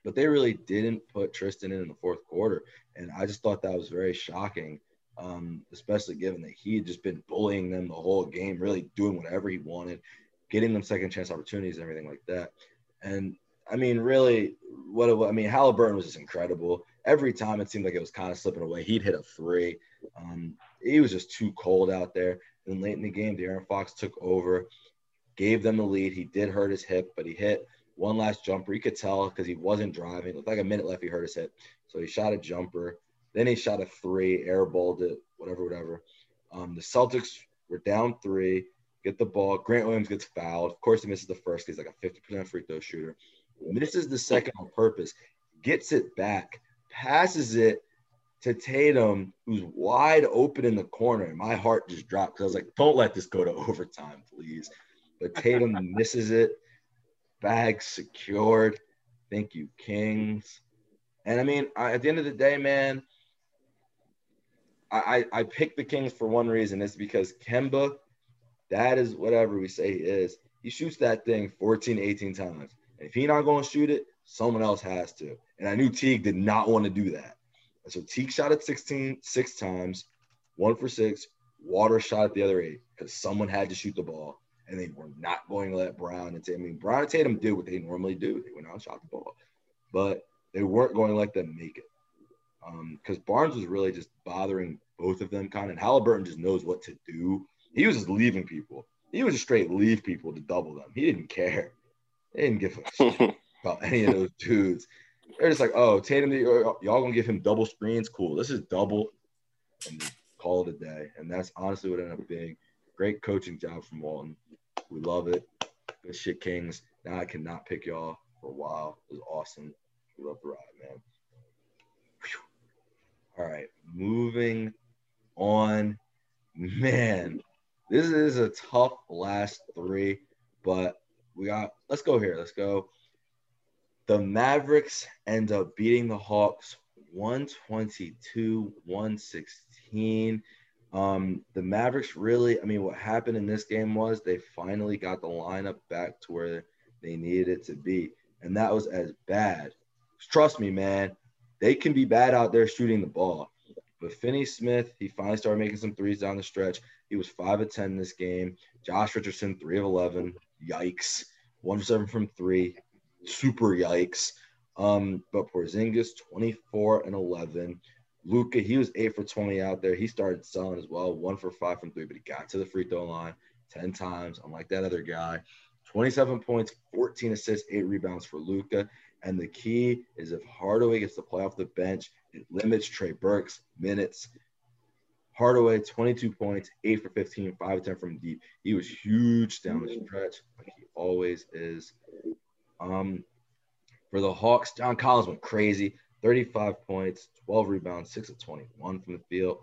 but they really didn't put Tristan in in the fourth quarter, and I just thought that was very shocking, um, especially given that he had just been bullying them the whole game, really doing whatever he wanted, getting them second chance opportunities and everything like that. And I mean, really, what I mean, Halliburton was just incredible. Every time it seemed like it was kind of slipping away, he'd hit a three. Um, he was just too cold out there. Then late in the game, De'Aaron Fox took over, gave them the lead. He did hurt his hip, but he hit one last jumper. You could tell because he wasn't driving. It looked like a minute left. He hurt his hip. So he shot a jumper. Then he shot a three, airballed it, whatever, whatever. Um, the Celtics were down three, get the ball. Grant Williams gets fouled. Of course, he misses the first. He's like a 50% free throw shooter. Misses the second on purpose, gets it back, passes it to Tatum, who's wide open in the corner. And my heart just dropped because I was like, don't let this go to overtime, please. But Tatum misses it bag secured. Thank you, Kings. And I mean, I, at the end of the day, man, I, I, I picked the Kings for one reason. It's because Kemba, that is whatever we say he is. He shoots that thing 14, 18 times. And if he's not going to shoot it, someone else has to. And I knew Teague did not want to do that. And so Teague shot at 16, six times, one for six. Water shot at the other eight because someone had to shoot the ball and they were not going to let Brown and Tatum. I mean, Brown and Tatum did what they normally do. They went out and shot the ball, but they weren't going to let them make it because um, Barnes was really just bothering both of them. Kind of, and Halliburton just knows what to do. He was just leaving people. He was just straight leave people to double them. He didn't care. He didn't give a shit about any of those dudes. They're just like, oh, Tatum, y'all gonna give him double screens? Cool. This is double, and call it a day. And that's honestly what ended up being great coaching job from Walton. We love it. Good shit, Kings. Now I cannot pick y'all for a while. It was awesome. We love the ride, man. Whew. All right, moving on. Man, this is a tough last three, but we got. Let's go here. Let's go. The Mavericks end up beating the Hawks 122 116. Um, the Mavericks really, I mean, what happened in this game was they finally got the lineup back to where they needed it to be. And that was as bad. Trust me, man, they can be bad out there shooting the ball. But Finney Smith, he finally started making some threes down the stretch. He was 5 of 10 this game. Josh Richardson, 3 of 11. Yikes. 1 for 7 from 3. Super yikes. Um, but Porzingis, 24 and 11. Luka, he was 8 for 20 out there. He started selling as well. 1 for 5 from 3, but he got to the free throw line 10 times, unlike that other guy. 27 points, 14 assists, 8 rebounds for Luka. And the key is if Hardaway gets to play off the bench, it limits Trey Burke's minutes. Hardaway, 22 points, 8 for 15, 5 10 from deep. He was huge down the stretch, like he always is. Um, for the Hawks, John Collins went crazy. 35 points, 12 rebounds, 6 of 21 from the field.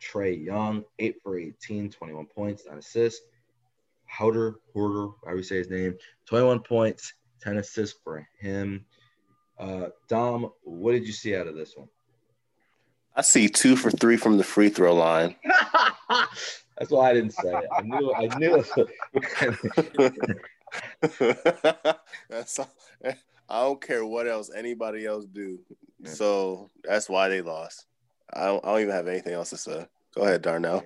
Trae Young, 8 for 18, 21 points, 9 assists. Howder, Horder, however you say his name, 21 points, 10 assists for him. Uh, Dom, what did you see out of this one? I see two for three from the free throw line. That's why I didn't say it. I knew. I knew. that's I don't care what else anybody else do. So that's why they lost. I don't, I don't even have anything else to say. Go ahead, Darnell.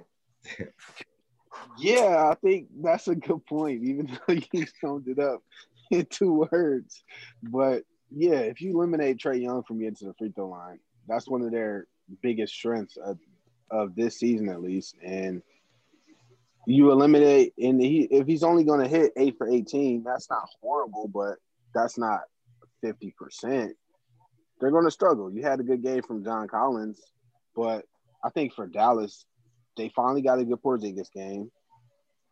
Yeah, I think that's a good point, even though you summed it up in two words. But yeah, if you eliminate Trae Young from getting to the free throw line, that's one of their biggest strengths of, of this season, at least. And you eliminate, and he if he's only going to hit eight for 18, that's not horrible, but that's not 50%. They're going to struggle. You had a good game from John Collins, but I think for Dallas, they finally got a good Porzingis game.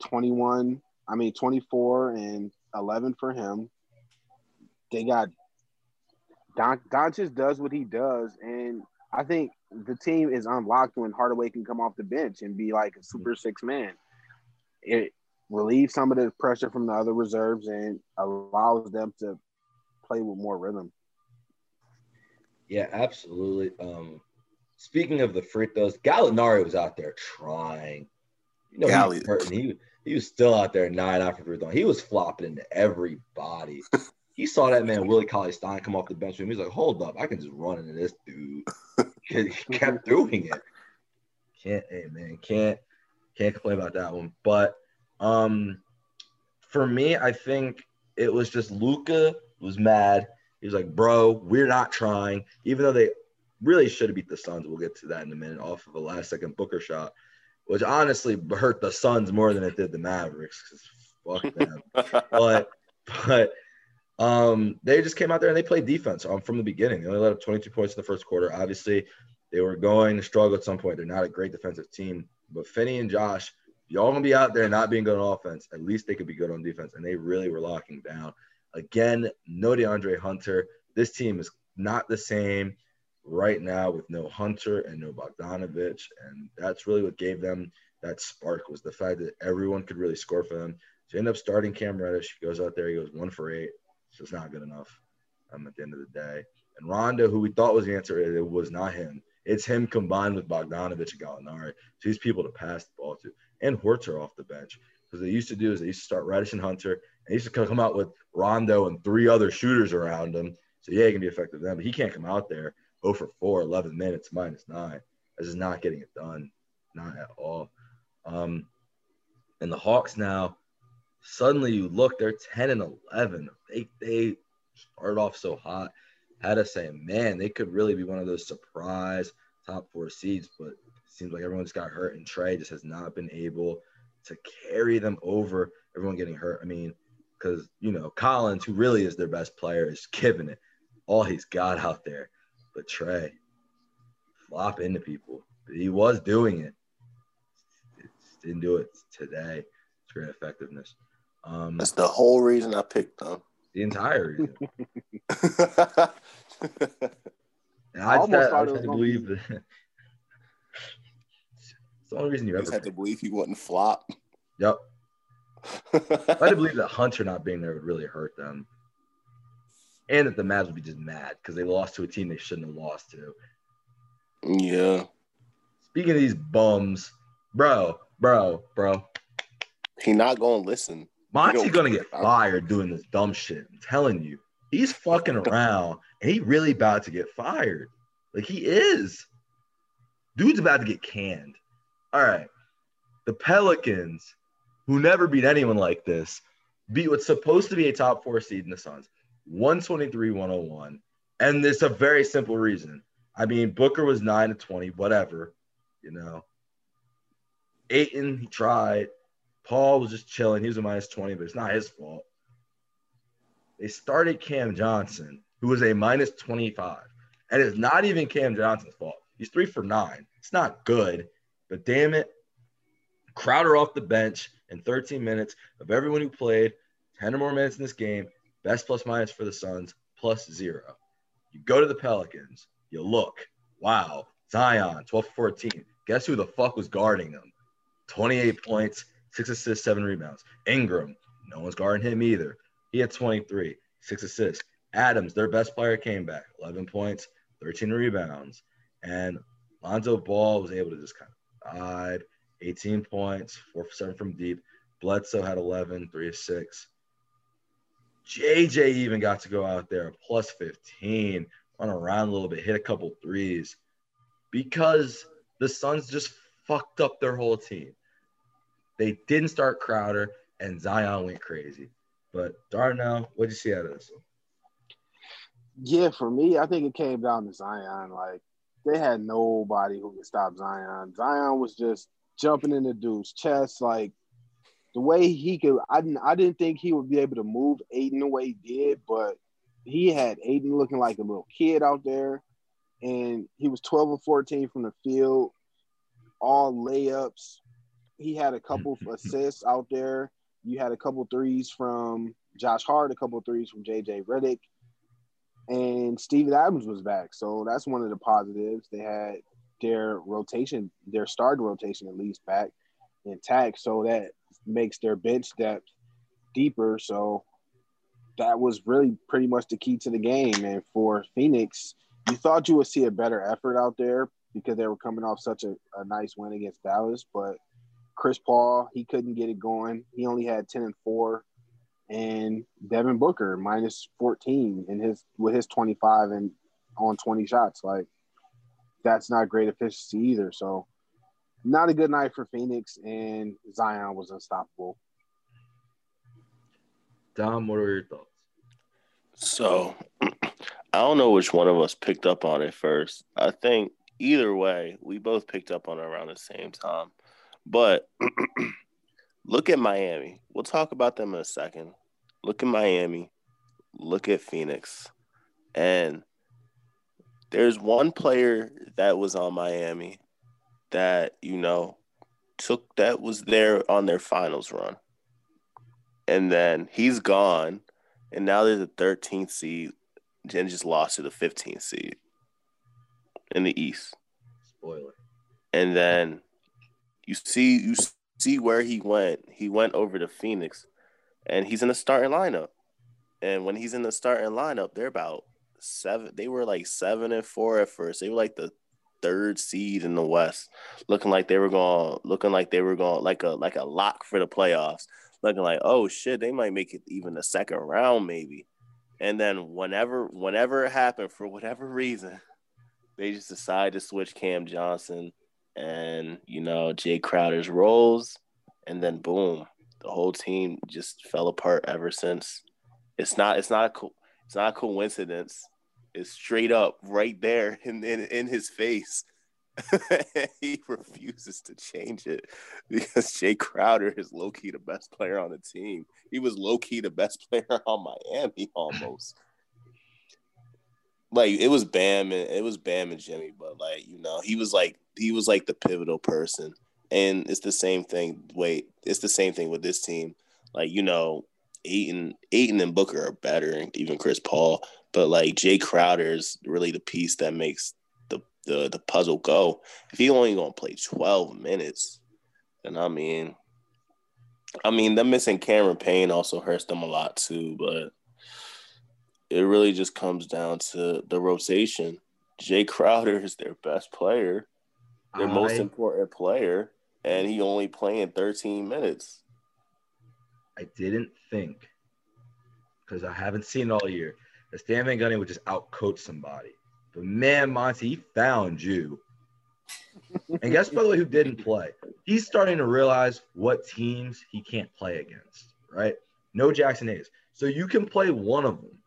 21, I mean 24 and 11 for him. They got Don Doncic does what he does, and I think the team is unlocked when Hardaway can come off the bench and be like a super six man. It relieves some of the pressure from the other reserves and allows them to play with more rhythm. Yeah, absolutely. Um, speaking of the free throws, Gallinari was out there trying. You know, Galli- he, was hurting. he he was still out there nine after free throw. He was flopping into everybody. he saw that man Willie Cauley Stein come off the bench with him. He's like, "Hold up, I can just run into this dude." he kept doing it. Can't, hey man, can't can't complain about that one. But um, for me, I think it was just Luka was mad. He was like, "Bro, we're not trying," even though they really should have beat the Suns. We'll get to that in a minute off of a last second Booker shot, which honestly hurt the Suns more than it did the Mavericks. 'cause Fuck them. but but um, they just came out there and they played defense um, from the beginning. They only let up 22 points in the first quarter. Obviously, they were going to struggle at some point. They're not a great defensive team, but Finney and Josh, y'all gonna be out there not being good on offense. At least they could be good on defense, and they really were locking down. Again, no DeAndre Hunter. This team is not the same right now with no Hunter and no Bogdanovic, and that's really what gave them that spark was the fact that everyone could really score for them. So end up starting Cam Reddish. He goes out there, he goes one for eight. So It's not good enough um, at the end of the day. And Rondo, who we thought was the answer, it was not him. It's him combined with Bogdanovic and Gallinari. So he's people to pass the ball to. And Horter off the bench. Because they used to do is they used to start Reddish and Hunter. And they used to come out with Rondo and three other shooters around him. So yeah, he can be effective then, but he can't come out there 0 for 4, 11 minutes, minus nine. This is not getting it done. Not at all. Um, and the Hawks now, suddenly you look, they're 10 and 11. They, they started off so hot. Had to say, man, they could really be one of those surprise top four seeds, but it seems like everyone's got hurt, and Trae just has not been able to carry them over. Everyone getting hurt. I mean, because, you know, Collins, who really is their best player, is giving it all he's got out there. But Trae, flop into people. He was doing it. Just didn't do it today. It's great effectiveness. Um, That's the whole reason I picked them. The entire reason. And I I, almost just, thought I it just was had to gonna believe that. it's the only reason you You ever. just had to believe he wouldn't flop. Yep. I had to believe that Hunter not being there would really hurt them. And that the Mavs would be just mad because they lost to a team they shouldn't have lost to. yeah. Speaking of these bums, bro, bro, bro. He not gonna listen. Monty's gonna get fired doing this dumb shit. I'm telling you, he's fucking around, and he really about to get fired. Like he is. Dude's about to get canned. All right, the Pelicans, who never beat anyone like this, beat what's supposed to be a top four seed in the Suns, 123-101, and it's a very simple reason. I mean, Booker was nine to twenty, whatever, you know. Ayton, he tried. Paul was just chilling. He was a minus 20, but it's not his fault. They started Cam Johnson, who was a minus 25. And it's not even Cam Johnson's fault. He's three for nine. It's not good, but damn it. Crowder off the bench in 13 minutes of everyone who played, 10 or more minutes in this game, best plus minus for the Suns, plus zero. You go to the Pelicans, you look, wow, Zion, 12 for 14. Guess who the fuck was guarding them? 28 points, six assists, seven rebounds. Ingram, no one's guarding him either. He had 23, six assists. Adams, their best player, came back, 11 points, 13 rebounds. And Lonzo Ball was able to just kind of vibe, 18 points, four for seven from deep. Bledsoe had 11, three of six. JJ even got to go out there, plus 15, run around a little bit, hit a couple threes because the Suns just fucked up their whole team. They didn't start Crowder, and Zion went crazy. But Darnell, what did you see out of this? one? Yeah, for me, I think it came down to Zion. Like they had nobody who could stop Zion. Zion was just jumping in the dude's chest, like the way he could. I didn't. I didn't think he would be able to move Ayton the way he did, but he had Ayton looking like a little kid out there, and he was twelve or fourteen from the field, all layups. He had a couple of assists out there. You had a couple threes from Josh Hart, a couple threes from JJ Redick and Steven Adams was back. So that's one of the positives. They had their rotation, their starting rotation at least back intact. So that makes their bench depth deeper. So that was really pretty much the key to the game. And for Phoenix, you thought you would see a better effort out there because they were coming off such a, a nice win against Dallas. But Chris Paul, he couldn't get it going. He only had 10 and 4 and Devin Booker minus 14 in his with his 25 and on 20 shots. Like that's not great efficiency either. So not a good night for Phoenix and Zion was unstoppable. Dom, what are your thoughts? So I don't know which one of us picked up on it first. I think either way, we both picked up on it around the same time. But look at Miami. We'll talk about them in a second. Look at Miami. Look at Phoenix. And there's one player that was on Miami that, you know, took that was there on their finals run. And then he's gone. And now they're the 13th seed and just lost to the 15th seed in the East. Spoiler. And then you see you see where he went. He went over to Phoenix, and he's in the starting lineup. And when he's in the starting lineup, they're about seven. They were like seven and four at first. They were like the third seed in the West, looking like they were going, looking like they were going like a like a lock for the playoffs. Looking like, oh shit, they might make it even the second round maybe. And then whenever whenever it happened for whatever reason, they just decided to switch Cam Johnson and you know Jay Crowder's roles, and then boom, the whole team just fell apart ever since. It's not it's not a co- it's not a coincidence. It's straight up right there in in, in his face. he refuses to change it because Jay Crowder is low key the best player on the team. He was low key the best player on Miami almost like it was Bam and it was Bam and Jimmy, but like you know, he was like he was like the pivotal person, and it's the same thing. Wait, it's the same thing with this team. Like you know, Ayton, Ayton and Booker are better, and even Chris Paul, but like Jay Crowder is really the piece that makes the the the puzzle go. If he only gonna play twelve minutes, then I mean, I mean, them missing Cameron Payne also hurts them a lot too, but it really just comes down to the rotation. Jay Crowder is their best player, their most important player. and he only playing 13 minutes. I didn't think because I haven't seen all year that Stan Van Gundy would just outcoach somebody. But man, Monty, he found you. and guess by the way who didn't play? He's starting to realize what teams he can't play against, right? No Jaxson Hayes. So you can play one of them.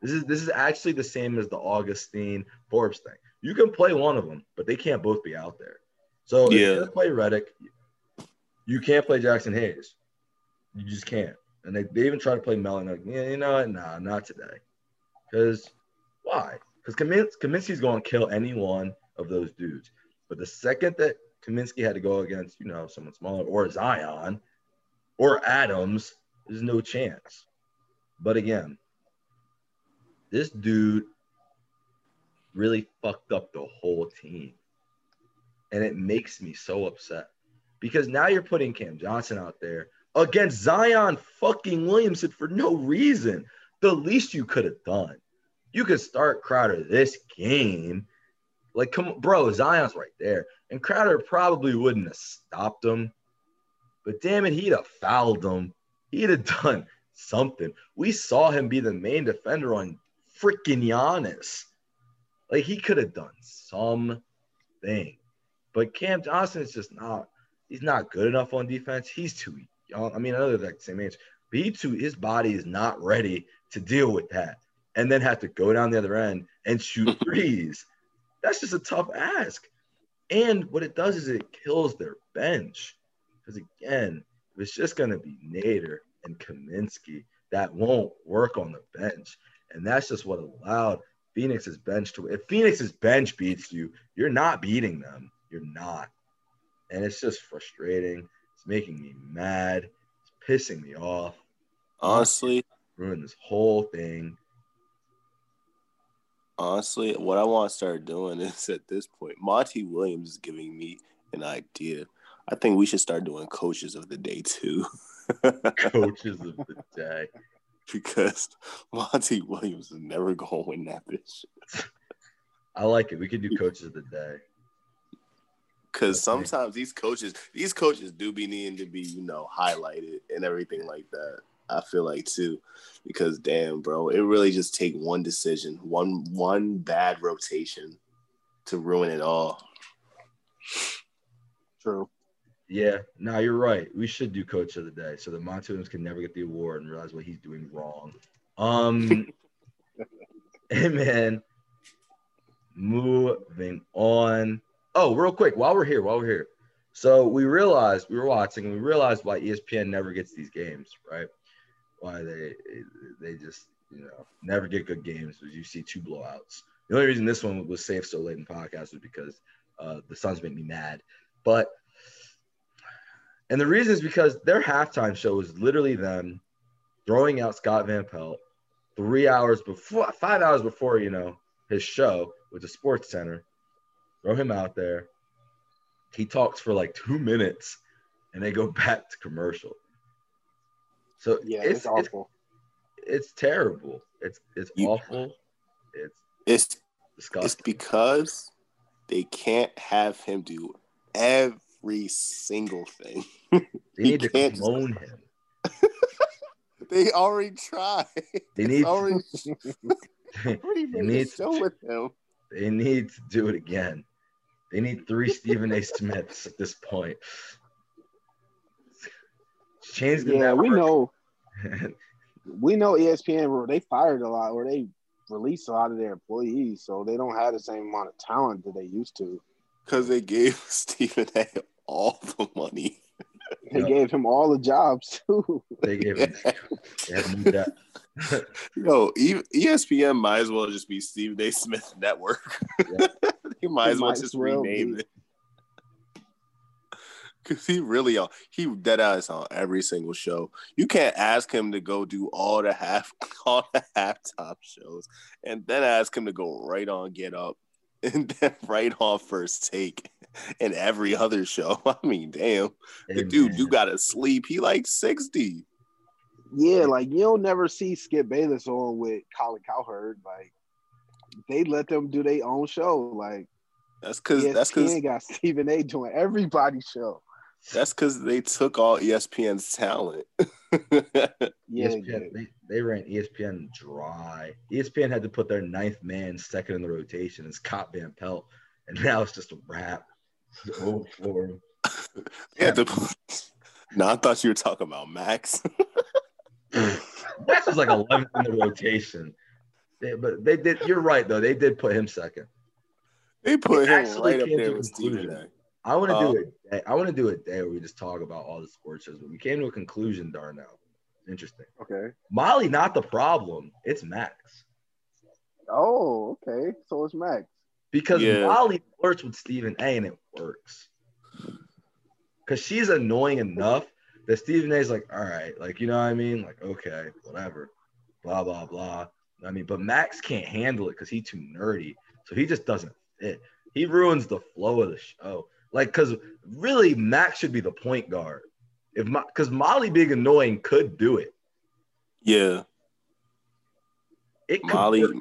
This is this is actually the same as the Augustin Forbes thing. You can play one of them, but they can't both be out there. So Yeah. if you play Redick, you can't play Jaxson Hayes. You just can't. And they, they even try to play Mellon. Like, yeah, you know what? Nah, not today. Because why? Because Kamins- Kaminsky's going to kill any one of those dudes. But the second that Kaminsky had to go against, you know, someone smaller or Zion or Adams, there's no chance. But again, this dude really fucked up the whole team. And it makes me so upset because now you're putting Cam Johnson out there against Zion fucking Williamson for no reason. The least you could have done, you could start Crowder this game. Like, come on, bro, Zion's right there. And Crowder probably wouldn't have stopped him. But damn it, he'd have fouled him. He'd have done something. We saw him be the main defender on freaking Giannis. Like, he could have done something. But Cam Johnson is just not, he's not good enough on defense. He's too young. I mean, I know they're like the same age, but he too, his body is not ready to deal with that. And then have to go down the other end and shoot threes. That's just a tough ask. And what it does is it kills their bench. Because again, if it's just going to be Nader and Kaminsky, that won't work on the bench. And that's just what allowed Phoenix's bench to. If Phoenix's bench beats you, you're not beating them. You're not. And it's just frustrating. It's making me mad. It's pissing me off. Honestly, Ruin this whole thing. honestly, what I want to start doing is at this point, Monty Williams is giving me an idea. I think we should start doing coaches of the day too. Coaches of the day. because Monty Williams is never gonna win that bitch. I like it. We could do coaches of the day. Because Okay. sometimes these coaches, these coaches do be needing to be, you know, highlighted and everything like that. I feel like too, because damn, bro, it really just take one decision, one one bad rotation to ruin it all. True. Yeah, no, you're right. We should do coach of the day so the Williams can never get the award and realize what he's doing wrong. Um, hey man, moving on. Oh, real quick, while we're here, while we're here. So we realized we were watching and we realized why ESPN never gets these games, right? Why they they just you know never get good games because you see two blowouts. The only reason this one was safe so late in the podcast was because uh, the Suns make me mad. But and the reason is because their halftime show is literally them throwing out Scott Van Pelt three hours before, five hours before, you know, his show with the Sports Center. Throw him out there. He talks for like two minutes, and they go back to commercial. So Yeah, it's it's, awful. It's, it's terrible. It's it's You- awful. It's It's it's disgusting. because they can't have him do every single thing. They he need to can't just- clone him. They already tried. They need already, they already made need show with him. They need to do it again. They need three Stephen A. Smiths at this point. Change the Yeah, we know. We know ESPN. They fired a lot, or they released a lot of their employees, so they don't have the same amount of talent that they used to. Because they gave Stephen A. all the money. They Yeah. gave him all the jobs too. they gave him they had new. Yo, ESPN might as well just be Steve A. Smith Network. Yeah. he might It as well might just well rename be. it. Cause he really on he dead ass on every single show. You can't ask him to go do all the half all the halftime shows and then ask him to go right on Get Up and then right off First Take and every other show. I mean, damn, the dude, man. you gotta sleep. He like sixty. Yeah, like you'll never see Skip Bayless on with Colin Cowherd. Like they let them do their own show. Like That's because that's because ESPN got Stephen A. doing everybody's show. That's because they took all ESPN's talent. Yeah, ESPN, they, they ran ESPN dry. ESPN had to put their ninth man second in the rotation as Scott Van Pelt, and now it's just a wrap. It's over for him. yeah, the, no, I thought you were talking about Max. Max was like 11th in the rotation. They- but they did. You're right though. They did put him second. they put They him actually right up there with Stephen conclusion. A. I want to Oh. do uh, it. I want to do a day where we just talk about all the sports shows. But we came to a conclusion, Darnell. Interesting. Okay. Molly, not the problem. It's Max Oh, okay. So it's Max. because Yeah. Molly flirts with Stephen A. and it works. Because she's annoying enough that Stephen A. is like, all right, like you know what I mean, like okay, whatever, blah blah blah. I mean, but Max can't handle it because he's too nerdy, so he just doesn't fit. He ruins the flow of the show. Like, because really, Max should be the point guard. If because Molly being annoying could do it. Yeah, It could Molly. work.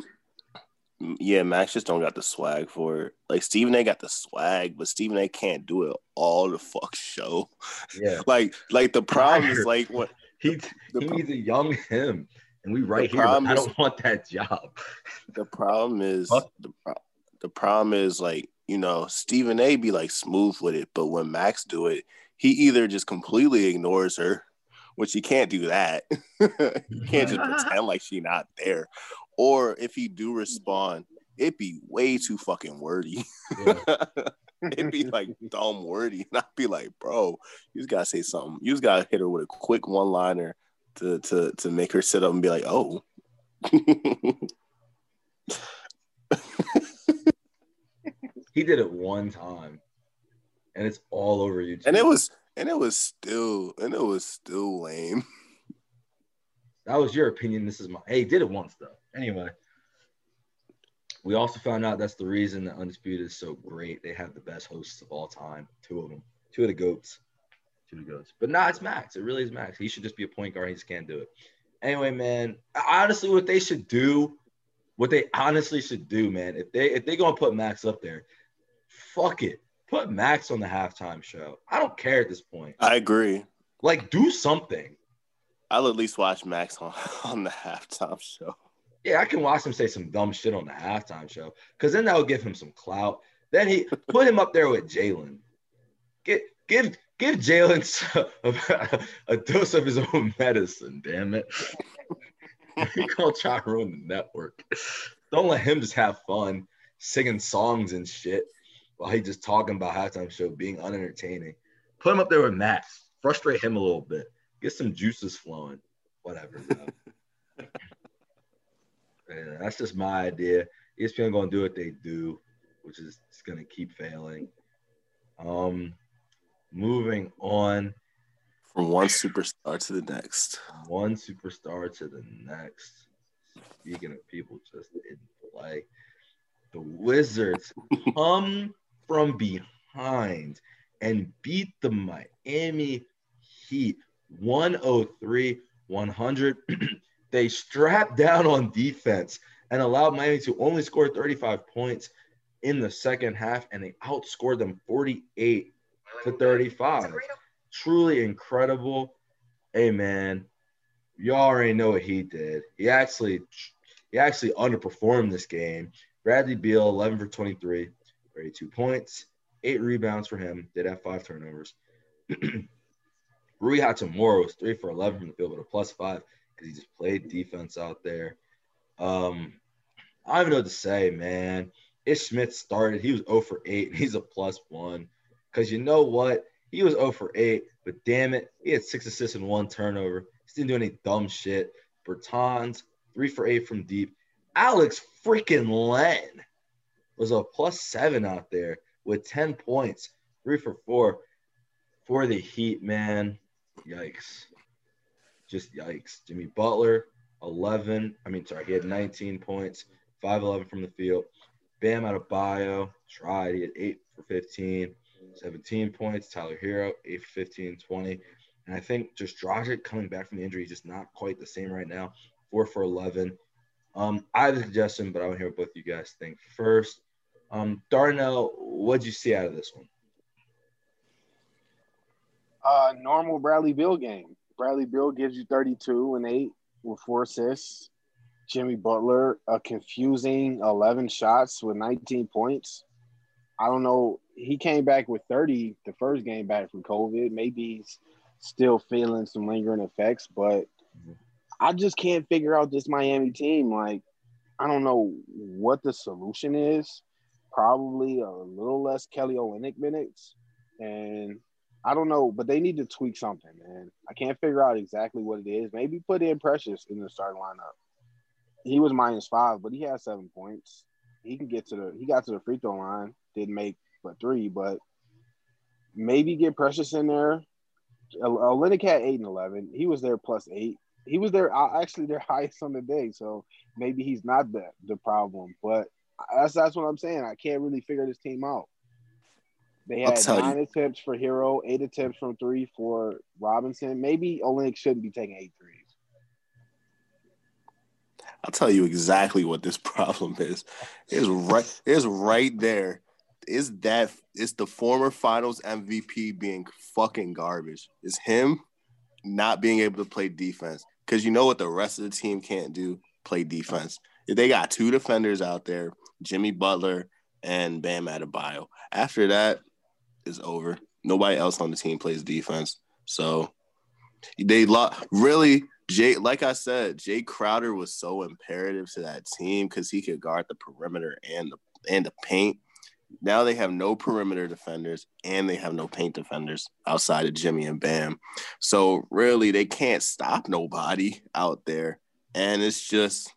Yeah, Max just don't got the swag for it. Like Stephen A. got the swag, but Stephen A. can't do it all the fuck show. Yeah, Like, like the problem is like what he The he pro- needs a young him, and we right here. I don't want that job. the problem is. The, the problem is like you know Stephen A. be like smooth with it, but when Max do it, he either just completely ignores her, which he can't do that. you can't just pretend like she not there, or if he do respond, it'd be way too fucking wordy. Yeah. It'd be like dumb wordy, and I'd be like, bro, you just gotta say something. You just gotta hit her with a quick one liner to to to make her sit up and be like, oh. He did it one time, and it's all over YouTube. and it was and it was still and it was still lame. that was your opinion. This is my. Hey, he did it once though. Anyway, we also found out that's the reason that Undisputed is so great. They have the best hosts of all time. Two of them. Two of the goats. Two of the goats. But nah, it's Max. It really is Max. He should just be a point guard. He just can't do it. Anyway, man. Honestly, what they should do, what they honestly should do, man. If they if they gonna put Max up there, fuck it. Put Max on the halftime show. I don't care at this point. I agree. Like, do something. I'll at least watch Max on, on the halftime show. Yeah, I can watch him say some dumb shit on the halftime show because then that will give him some clout. Then he put him up there with Jalen. Get give give Jalen a, a dose of his own medicine. Damn it! he gonna try to ruin the network. Don't let him just have fun singing songs and shit while he just talking about halftime show being unentertaining. Put him up there with Max. Frustrate him a little bit. Get some juices flowing. Whatever. that's just my idea. ESPN gonna do what they do, which is it's gonna keep failing. Um, moving on, From one superstar to the next. one superstar to the next. Speaking of people just didn't play, the Wizards come from behind and beat the Miami Heat 103 100. they strapped down on defense and allowed Miami to only score 35 points in the second half, and they outscored them 48 to 35. Truly incredible. Hey man, you already know what he did. He actually he actually underperformed this game. Bradley Beal, 11 for 23, 32 points, eight rebounds for him. Did have five turnovers. Rui Hachimura was three for 11 from the field with a plus five because he just played defense out there. Um, I don't even know what to say, man. Ish Smith started. He was 0 for 8, and he's a plus one. Because you know what? He was 0 for 8, but damn it, he had six assists and one turnover. He didn't do any dumb shit. Bertans, 3 for 8 from deep. Alex freaking Len was a plus seven out there with 10 points, 3 for 4 for the Heat, man. Yikes. Just yikes. Jimmy Butler, 11. I mean, sorry, he had 19 points, 5 11 from the field. Bam Adebayo, tried. He had 8 for 15, 17 points. Tyler Herro, 8 for 15, 20. And I think just Dragic coming back from the injury just not quite the same right now. 4 for 11. Um, I have a suggestion, but I want to hear what both you guys think. First, Um, Darnell, what'd you see out of this one? Uh, normal Bradley Beal game. Bradley Beal gives you 32 and 8 with four assists. Jimmy Butler, a confusing 11 shots with 19 points. I don't know. He came back with 30 the first game back from COVID. Maybe he's still feeling some lingering effects, but I just can't figure out this Miami team. Like, I don't know what the solution is. Probably a little less Kelly Olynyk minutes. And I don't know, but they need to tweak something, man. I can't figure out exactly what it is. Maybe put in Precious in the starting lineup. He was minus five, but he had seven points. He can get to the he got to the free throw line, didn't make but three, but maybe get Precious in there. Olynyk had eight and eleven. He was there plus eight. He was there uh, actually their highest on the day, so maybe he's not the the problem. But that's that's what I'm saying. I can't really figure this team out. They had nine you. attempts for Herro, eight attempts from three for Robinson. Maybe Olynyk shouldn't be taking eight threes. I'll tell you exactly what this problem is. It's right. It's right there. Is that it's the former Finals MVP being fucking garbage? Is him not being able to play defense? Because you know what the rest of the team can't do? Play defense. If they got two defenders out there, Jimmy Butler and Bam Adebayo. After that, is over. Nobody else on the team plays defense. So they lo- really Jay, like I said, Jae Crowder was so imperative to that team because he could guard the perimeter and the and the paint. Now they have no perimeter defenders and they have no paint defenders outside of Jimmy and Bam. So really, they can't stop nobody out there. And it's just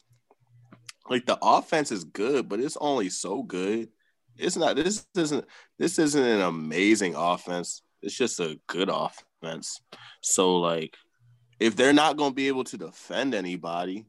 like the offense is good, but it's only so good it's not this isn't this isn't an amazing offense. It's just a good offense. So like if they're not going to be able to defend anybody,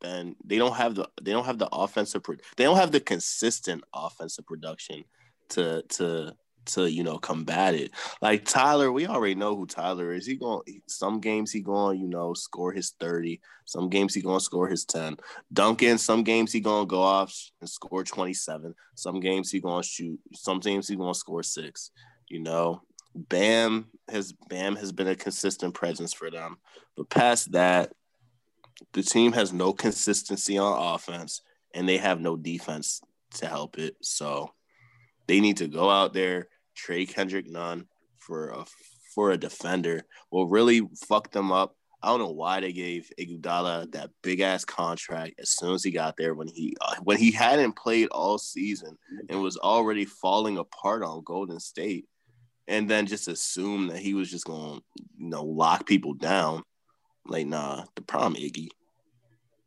then they don't have the they don't have the offensive they don't have the consistent offensive production to to to you know combat it. Like Tyler, we already know who Tyler is. He going some games he going you know score his thirty. Some games he going to score his ten. Duncan, some games he going to go off and score twenty seven. Some games he going to shoot. Some games he going to score six. You know, Bam has Bam has been a consistent presence for them. But past that, the team has no consistency on offense and they have no defense to help it. So they need to go out there trade Kendrick Nunn for a for a defender will really fuck them up. I don't know why they gave Iguodala that big ass contract as soon as he got there when he uh, when he hadn't played all season and was already falling apart on Golden State, and then just assume that he was just going to you know lock people down. Like nah, the problem Iggy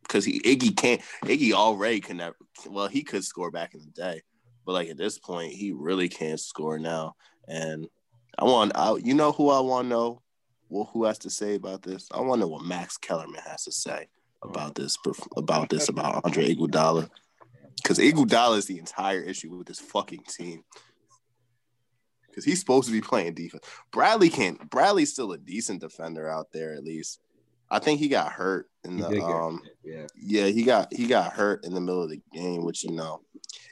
because he Iggy can't Iggy already can never well he could score back in the day, but like at this point, he really can't score now. And I want out. You know who I want to know? Well, who has to say about this? I want to know what Max Kellerman has to say about this. About this about Andre Iguodala, because Iguodala is the entire issue with this fucking team. Because he's supposed to be playing defense. Bradley can't. Bradley's still a decent defender out there, at least. I think he got hurt in the um yeah. yeah he got he got hurt in the middle of the game, which you know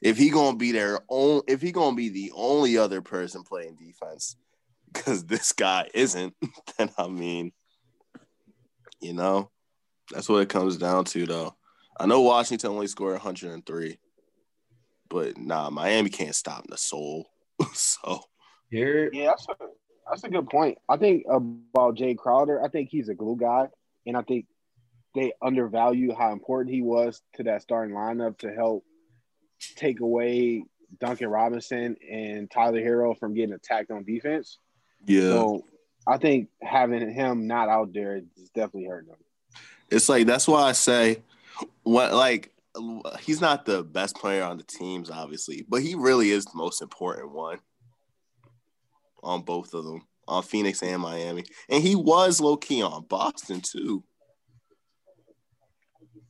if he gonna be there on if he gonna be the only other person playing defense because this guy isn't, then I mean, you know, that's what it comes down to though. I know Washington only scored 103, but nah, Miami can't stop the soul. so here, yeah, that's a, that's a good point. I think about Jae Crowder. I think he's a glue guy, and I think they undervalue how important he was to that starting lineup to help take away Duncan Robinson and Tyler Herro from getting attacked on defense. Yeah. So I think having him not out there is definitely hurting them. It's like that's why I say what like he's not the best player on the teams, obviously, but he really is the most important one on both of them, on Phoenix and Miami. And he was low key on Boston too.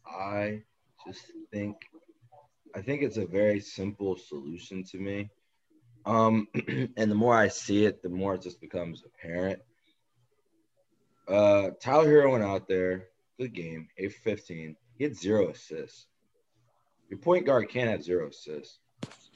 I just think I think it's a very simple solution to me. Um, and the more I see it, the more it just becomes apparent. Uh, Tyler Herro went out there, good game, 8 for 15. He had zero assists. Your point guard can't have zero assists.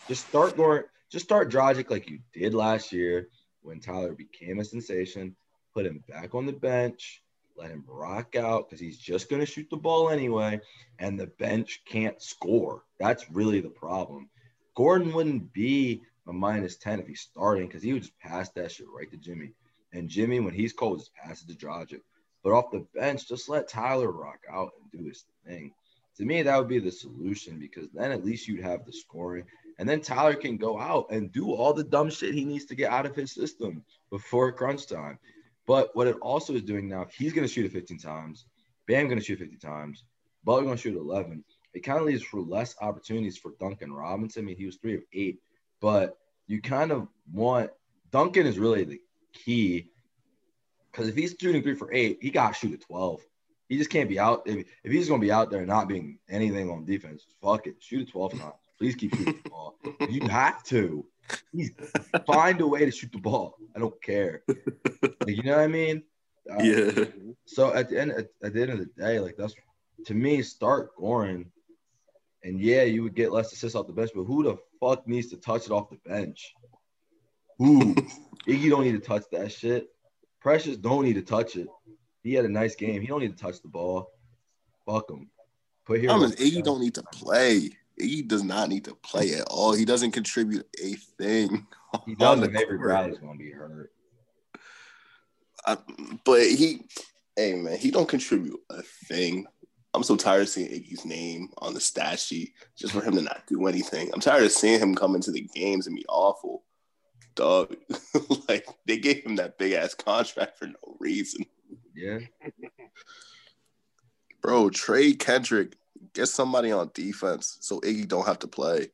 Just start going. Just start Dragic like you did last year when Tyler became a sensation. Put him back on the bench. Let him rock out because he's just going to shoot the ball anyway, and the bench can't score. That's really the problem. Goran wouldn't be a minus 10 if he's starting because he would just pass that shit right to Jimmy. And Jimmy, when he's cold, just passes to Dragic. But off the bench, just let Tyler rock out and do his thing. To me, that would be the solution because then at least you'd have the scoring. And then Tyler can go out and do all the dumb shit he needs to get out of his system before crunch time. But what it also is doing now, he's going to shoot it 15 times. Bam going to shoot 50 times. Butler going to shoot 11. It kind of leaves for less opportunities for Duncan Robinson. I mean, he was three of eight, but you kind of want Duncan is really the key because if he's shooting three for eight, he got to shoot at 12. He just can't be out. If, if he's going to be out there not being anything on defense, fuck it. Shoot at 12 times. Please keep shooting the ball. You have to. He's find a way to shoot the ball. I don't care. Like, you know what I mean? Uh, yeah. So at the end at, at, the end of the day, like that's to me, start Goran. And yeah, you would get less assists off the bench, but who the fuck needs to touch it off the bench? Who? Iggy don't need to touch that shit. Precious don't need to touch it. He had a nice game. He don't need to touch the ball. Fuck him. Put here. Iggy don't need to play. Iggy does not need to play at all. He doesn't contribute a thing. He doesn't. Maybe Bradley's gonna be hurt. I, but he, hey man, he don't contribute a thing. I'm so tired of seeing Iggy's name on the stat sheet just for him to not do anything. I'm tired of seeing him come into the games and be awful. Dog, like they gave him that big ass contract for no reason. Yeah. Bro, trade Kendrick. Get somebody on defense so Iggy don't have to play.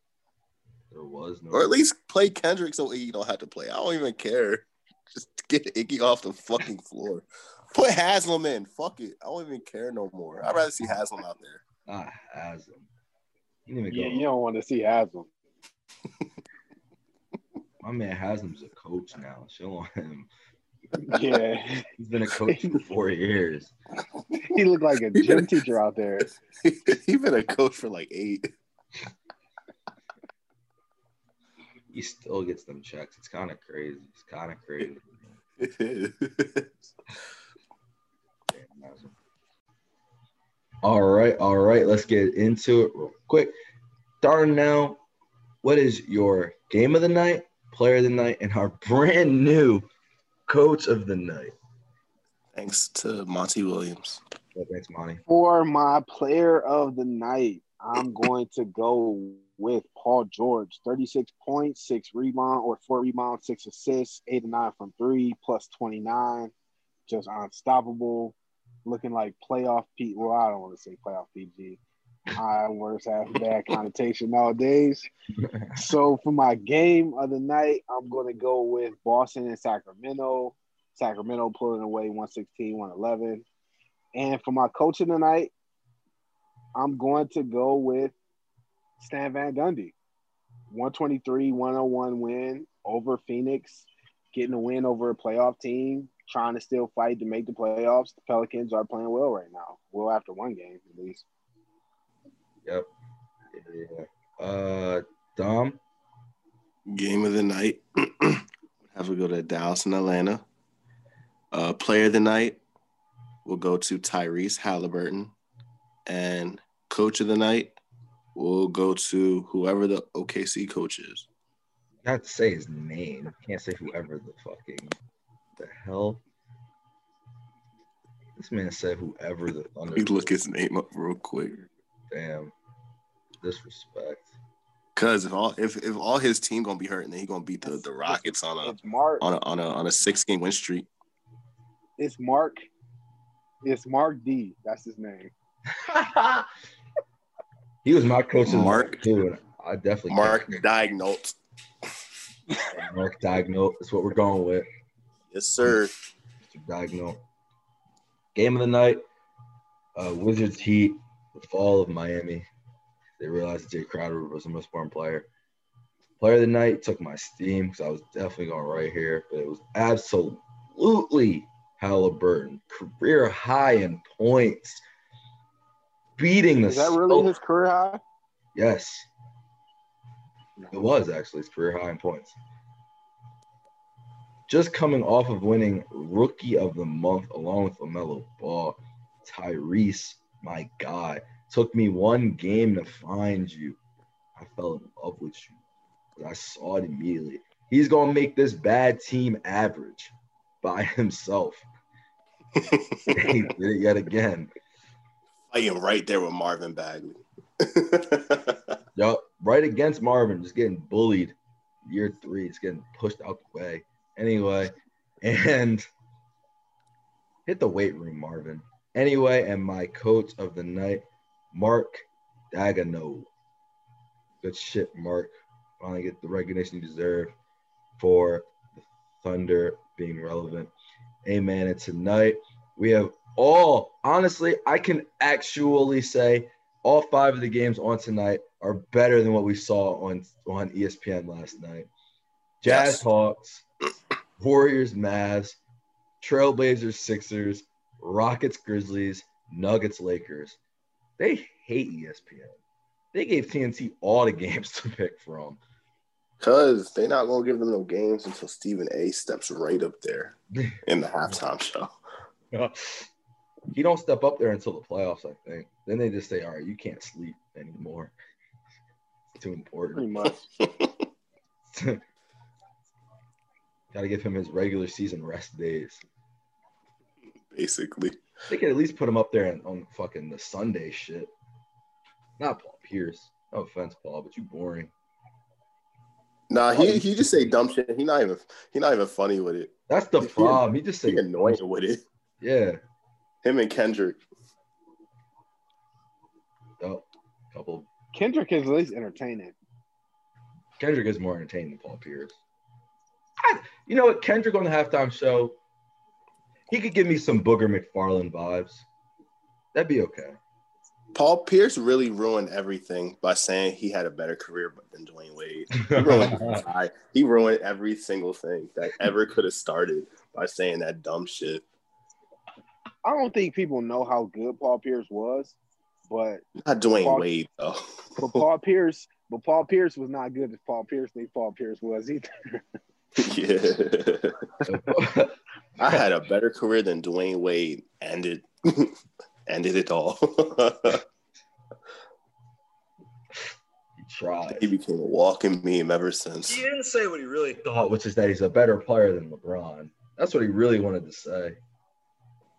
There was no. Or at least play Kendrick so Iggy don't have to play. I don't even care. Just get Iggy off the fucking floor. Put Haslem in. Fuck it. I don't even care no more. I'd rather see Haslem out there. Ah, Haslem. You yeah, you don't want to see Haslem. My man Haslem's a coach now. Show him. Yeah. He's been a coach for four years. He looked like a gym teacher out there. He's been a coach for like eight. He still gets them checks. It's kind of crazy. It's kind of crazy. All right, all right. Let's get into it real quick. Starting now, what is your game of the night, player of the night, and our brand new coach of the night? Thanks to Monty Williams. Thanks, Monty. For my player of the night, I'm going to go with Paul George. 36 points, six rebound or four rebounds, six assists, eight and nine from three, plus 29. Just unstoppable. Looking like playoff P. Well, I don't want to say playoff PG. I worse have bad connotation nowadays. so for my game of the night, I'm going to go with Boston and Sacramento. Sacramento pulling away 116, 111. And for my coaching tonight, I'm going to go with Stan Van Gundy. 123, 101 win over Phoenix, getting a win over a playoff team, trying to still fight to make the playoffs. The Pelicans are playing well right now. Well, after one game at least. Yep. Yeah. Uh, Dom. Game of the night. Have to go to Dallas and Atlanta. Uh, player of the night will go to Tyrese Halliburton, and coach of the night will go to whoever the OKC coach is. Not to say his name. Can't say whoever the fucking the hell. This man said whoever the Thunder. Let me look his name up real quick. Damn. Disrespect. Cause if all if, if all his team gonna be hurt, then he gonna beat the, the Rockets on a Mark, on a on a on a six game win streak. It's Mark. It's Mark D. That's his name. he was my coach Mark too. I definitely Mark Daigneault. Mark Daigneault. That's what we're going with. Yes, sir. Mr. Daigneault. Game of the night. Uh, Wizards Heat. The fall of Miami. They realized Jae Crowder was the most important player. Player of the night took my steam because I was definitely going right here, but it was absolutely Halliburton. Career high in points. Beating the Is that really his career high? Yes. It was actually his career high in points. Just coming off of winning Rookie of the Month along with LaMelo Ball, Tyrese, my guy, took me one game to find you. I fell in love with you. But I saw it immediately. He's gonna make this bad team average by himself. he did it yet again. Fighting right there with Marvin Bagley. Yup, right against Marvin, just getting bullied. Year three, it's getting pushed out the way. Anyway, and hit the weight room, Marvin. Anyway, and my coach of the night, Mark Daigneault. Good shit, Mark. Finally get the recognition you deserve for Thunder being relevant. Amen. And tonight we have all, honestly, I can actually say all five of the games on tonight are better than what we saw on, on ESPN last night. Jazz Yes. Hawks, Warriors Mavs, Trailblazers Sixers, Rockets Grizzlies, Nuggets Lakers. They hate ESPN. They gave TNT all the games to pick from. Cause they're not gonna give them no games until Stephen A steps right up there in the halftime show. he don't step up there until the playoffs, I think. Then they just say, "All right, you can't sleep anymore. It's too Pretty important." much. Got to give him his regular season rest days. Basically. They could at least put him up there on, on fucking the Sunday shit. Not Paul Pierce. No offense, Paul, but you boring. Nah, he oh. he just say dumb shit. He not even he not even funny with it. That's the He- problem. He just say, He annoying with it. yeah, Him and Kendrick. oh, couple. Kendrick is at least entertaining. Kendrick is more entertaining than Paul Pierce. I, you know what? Kendrick on the halftime show, he could give me some Booger McFarland vibes. That'd be okay. Paul Pierce really ruined everything by saying he had a better career than Dwyane Wade. He ruined, he ruined every single thing that ever could have started by saying that dumb shit. I don't think people know how good Paul Pierce was, but Not Dwayne Paul- Wade though. but Paul Pierce, but Paul Pierce was not good as Paul Pierce think Paul Pierce was either. yeah. I had a better career than Dwyane Wade. Ended ended it all. he tried. he became a walking meme ever since. He didn't say what he really thought, which is that he's a better player than LeBron. That's what he really wanted to say.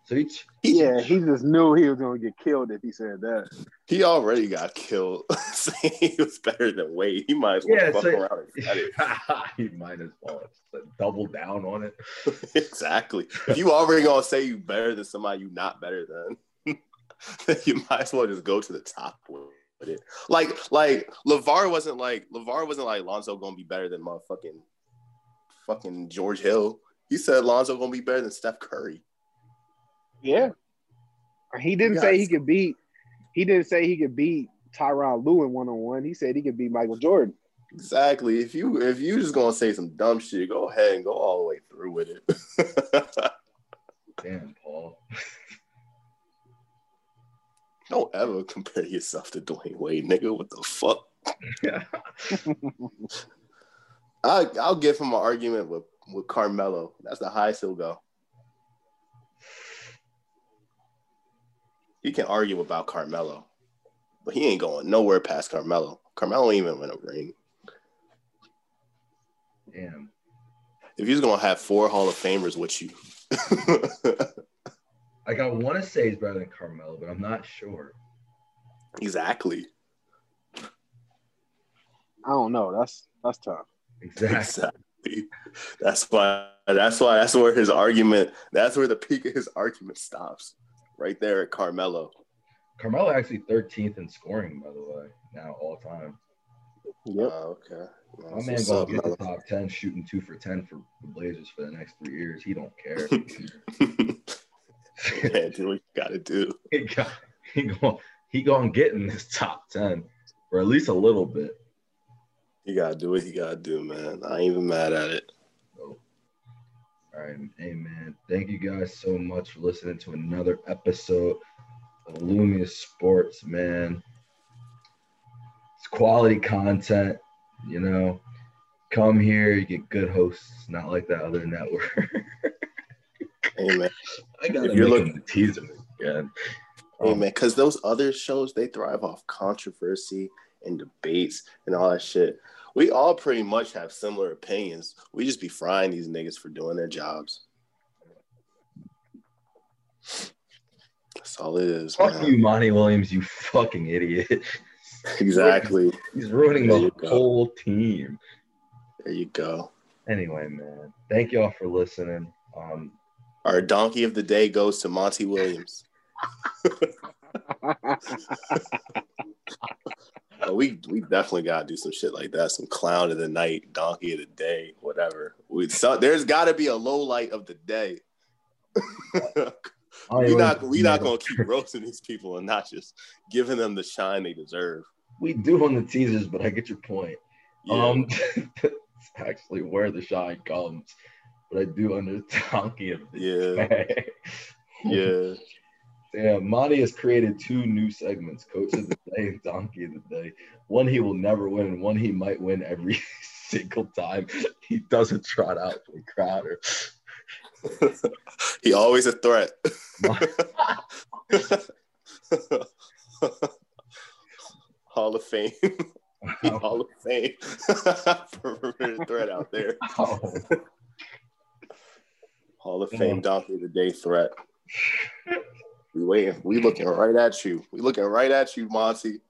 So he, yeah, he just knew he was gonna get killed if he said that. He already got killed saying he was better than Wade. He might as well Yeah, fuck so- around and he might as well double down on it. exactly. If you already gonna say you better than somebody you not better than, then you might as well just go to the top with it. Like like LaVar wasn't like LaVar wasn't like Lonzo gonna be better than motherfucking fucking George Hill. He said Lonzo gonna be better than Steph Curry. Yeah, he didn't You say guys- he could beat. He didn't say he could beat Tyronn Lue in one on one. He said he could beat Michael Jordan. Exactly. If you if you just gonna say some dumb shit, go ahead and go all the way through with it. Damn, Paul. Don't ever compare yourself to Dwyane Wade, nigga. What the fuck? I I'll give him an argument with with Carmelo. That's the highest he'll go. He can argue about Carmelo, but he ain't going nowhere past Carmelo. Carmelo ain't even win a ring. Damn. If he's gonna have four Hall of Famers with you, Like I want to say he's better than Carmelo, but I'm not sure. exactly, I don't know. That's that's tough. Exactly. exactly. That's why. That's why. That's where his argument. That's where the peak of his argument stops. Right there at Carmelo. Carmelo actually 13th in scoring, by the way, now all time. Yep. Oh, okay. My That's man gonna up, get the top 10 shooting two for 10 for the Blazers for the next three years. He don't care. Man, do what you gotta do. he got, he going he gonna get in this top 10 or at least a little bit. You gotta do what you gotta do, man. I ain't even mad at it. So, all right, hey man, thank you guys so much for listening to another episode of Lumia Sports, man. It's quality content. you know, come here, you get good hosts, not like that other network. Hey man, I gotta If you're make looking- him the teaser again. hey Um, man, because those other shows they thrive off controversy and debates and all that shit. We all pretty much have similar opinions. We just be frying these niggas for doing their jobs. That's all it is. Fuck man. you, Monty Williams, you fucking idiot. Exactly. He's ruining There the go. whole team. There you go. Anyway, man, thank y'all for listening. Um, Our donkey of the day goes to Monty Williams. Uh, we we definitely gotta do some shit like that. Some clown of the night, donkey of the day, whatever. We so there's got to be a low light of the day. we not we not gonna keep roasting these people and not just giving them the shine they deserve. We do on the teasers, but I get your point. Yeah. Um, it's actually where the shine comes, but I do under donkey of the yeah, day. yeah. Yeah, Monty has created two new segments, Coach of the Day and Donkey of the Day. One he will never win, and one he might win every single time he doesn't trot out for Crowder. he always a threat. Hall of Fame. Hall of Fame. Perimeter threat out there. Oh, Hall of Fame Yeah. donkey of the day threat. We waiting. We looking right at you. We looking right at you, Monty.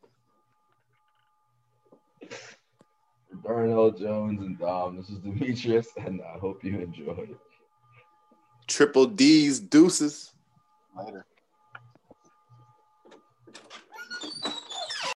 Darnell Jones and Dom, this is Demetrius, and I hope you enjoyed. Triple D's deuces. Later.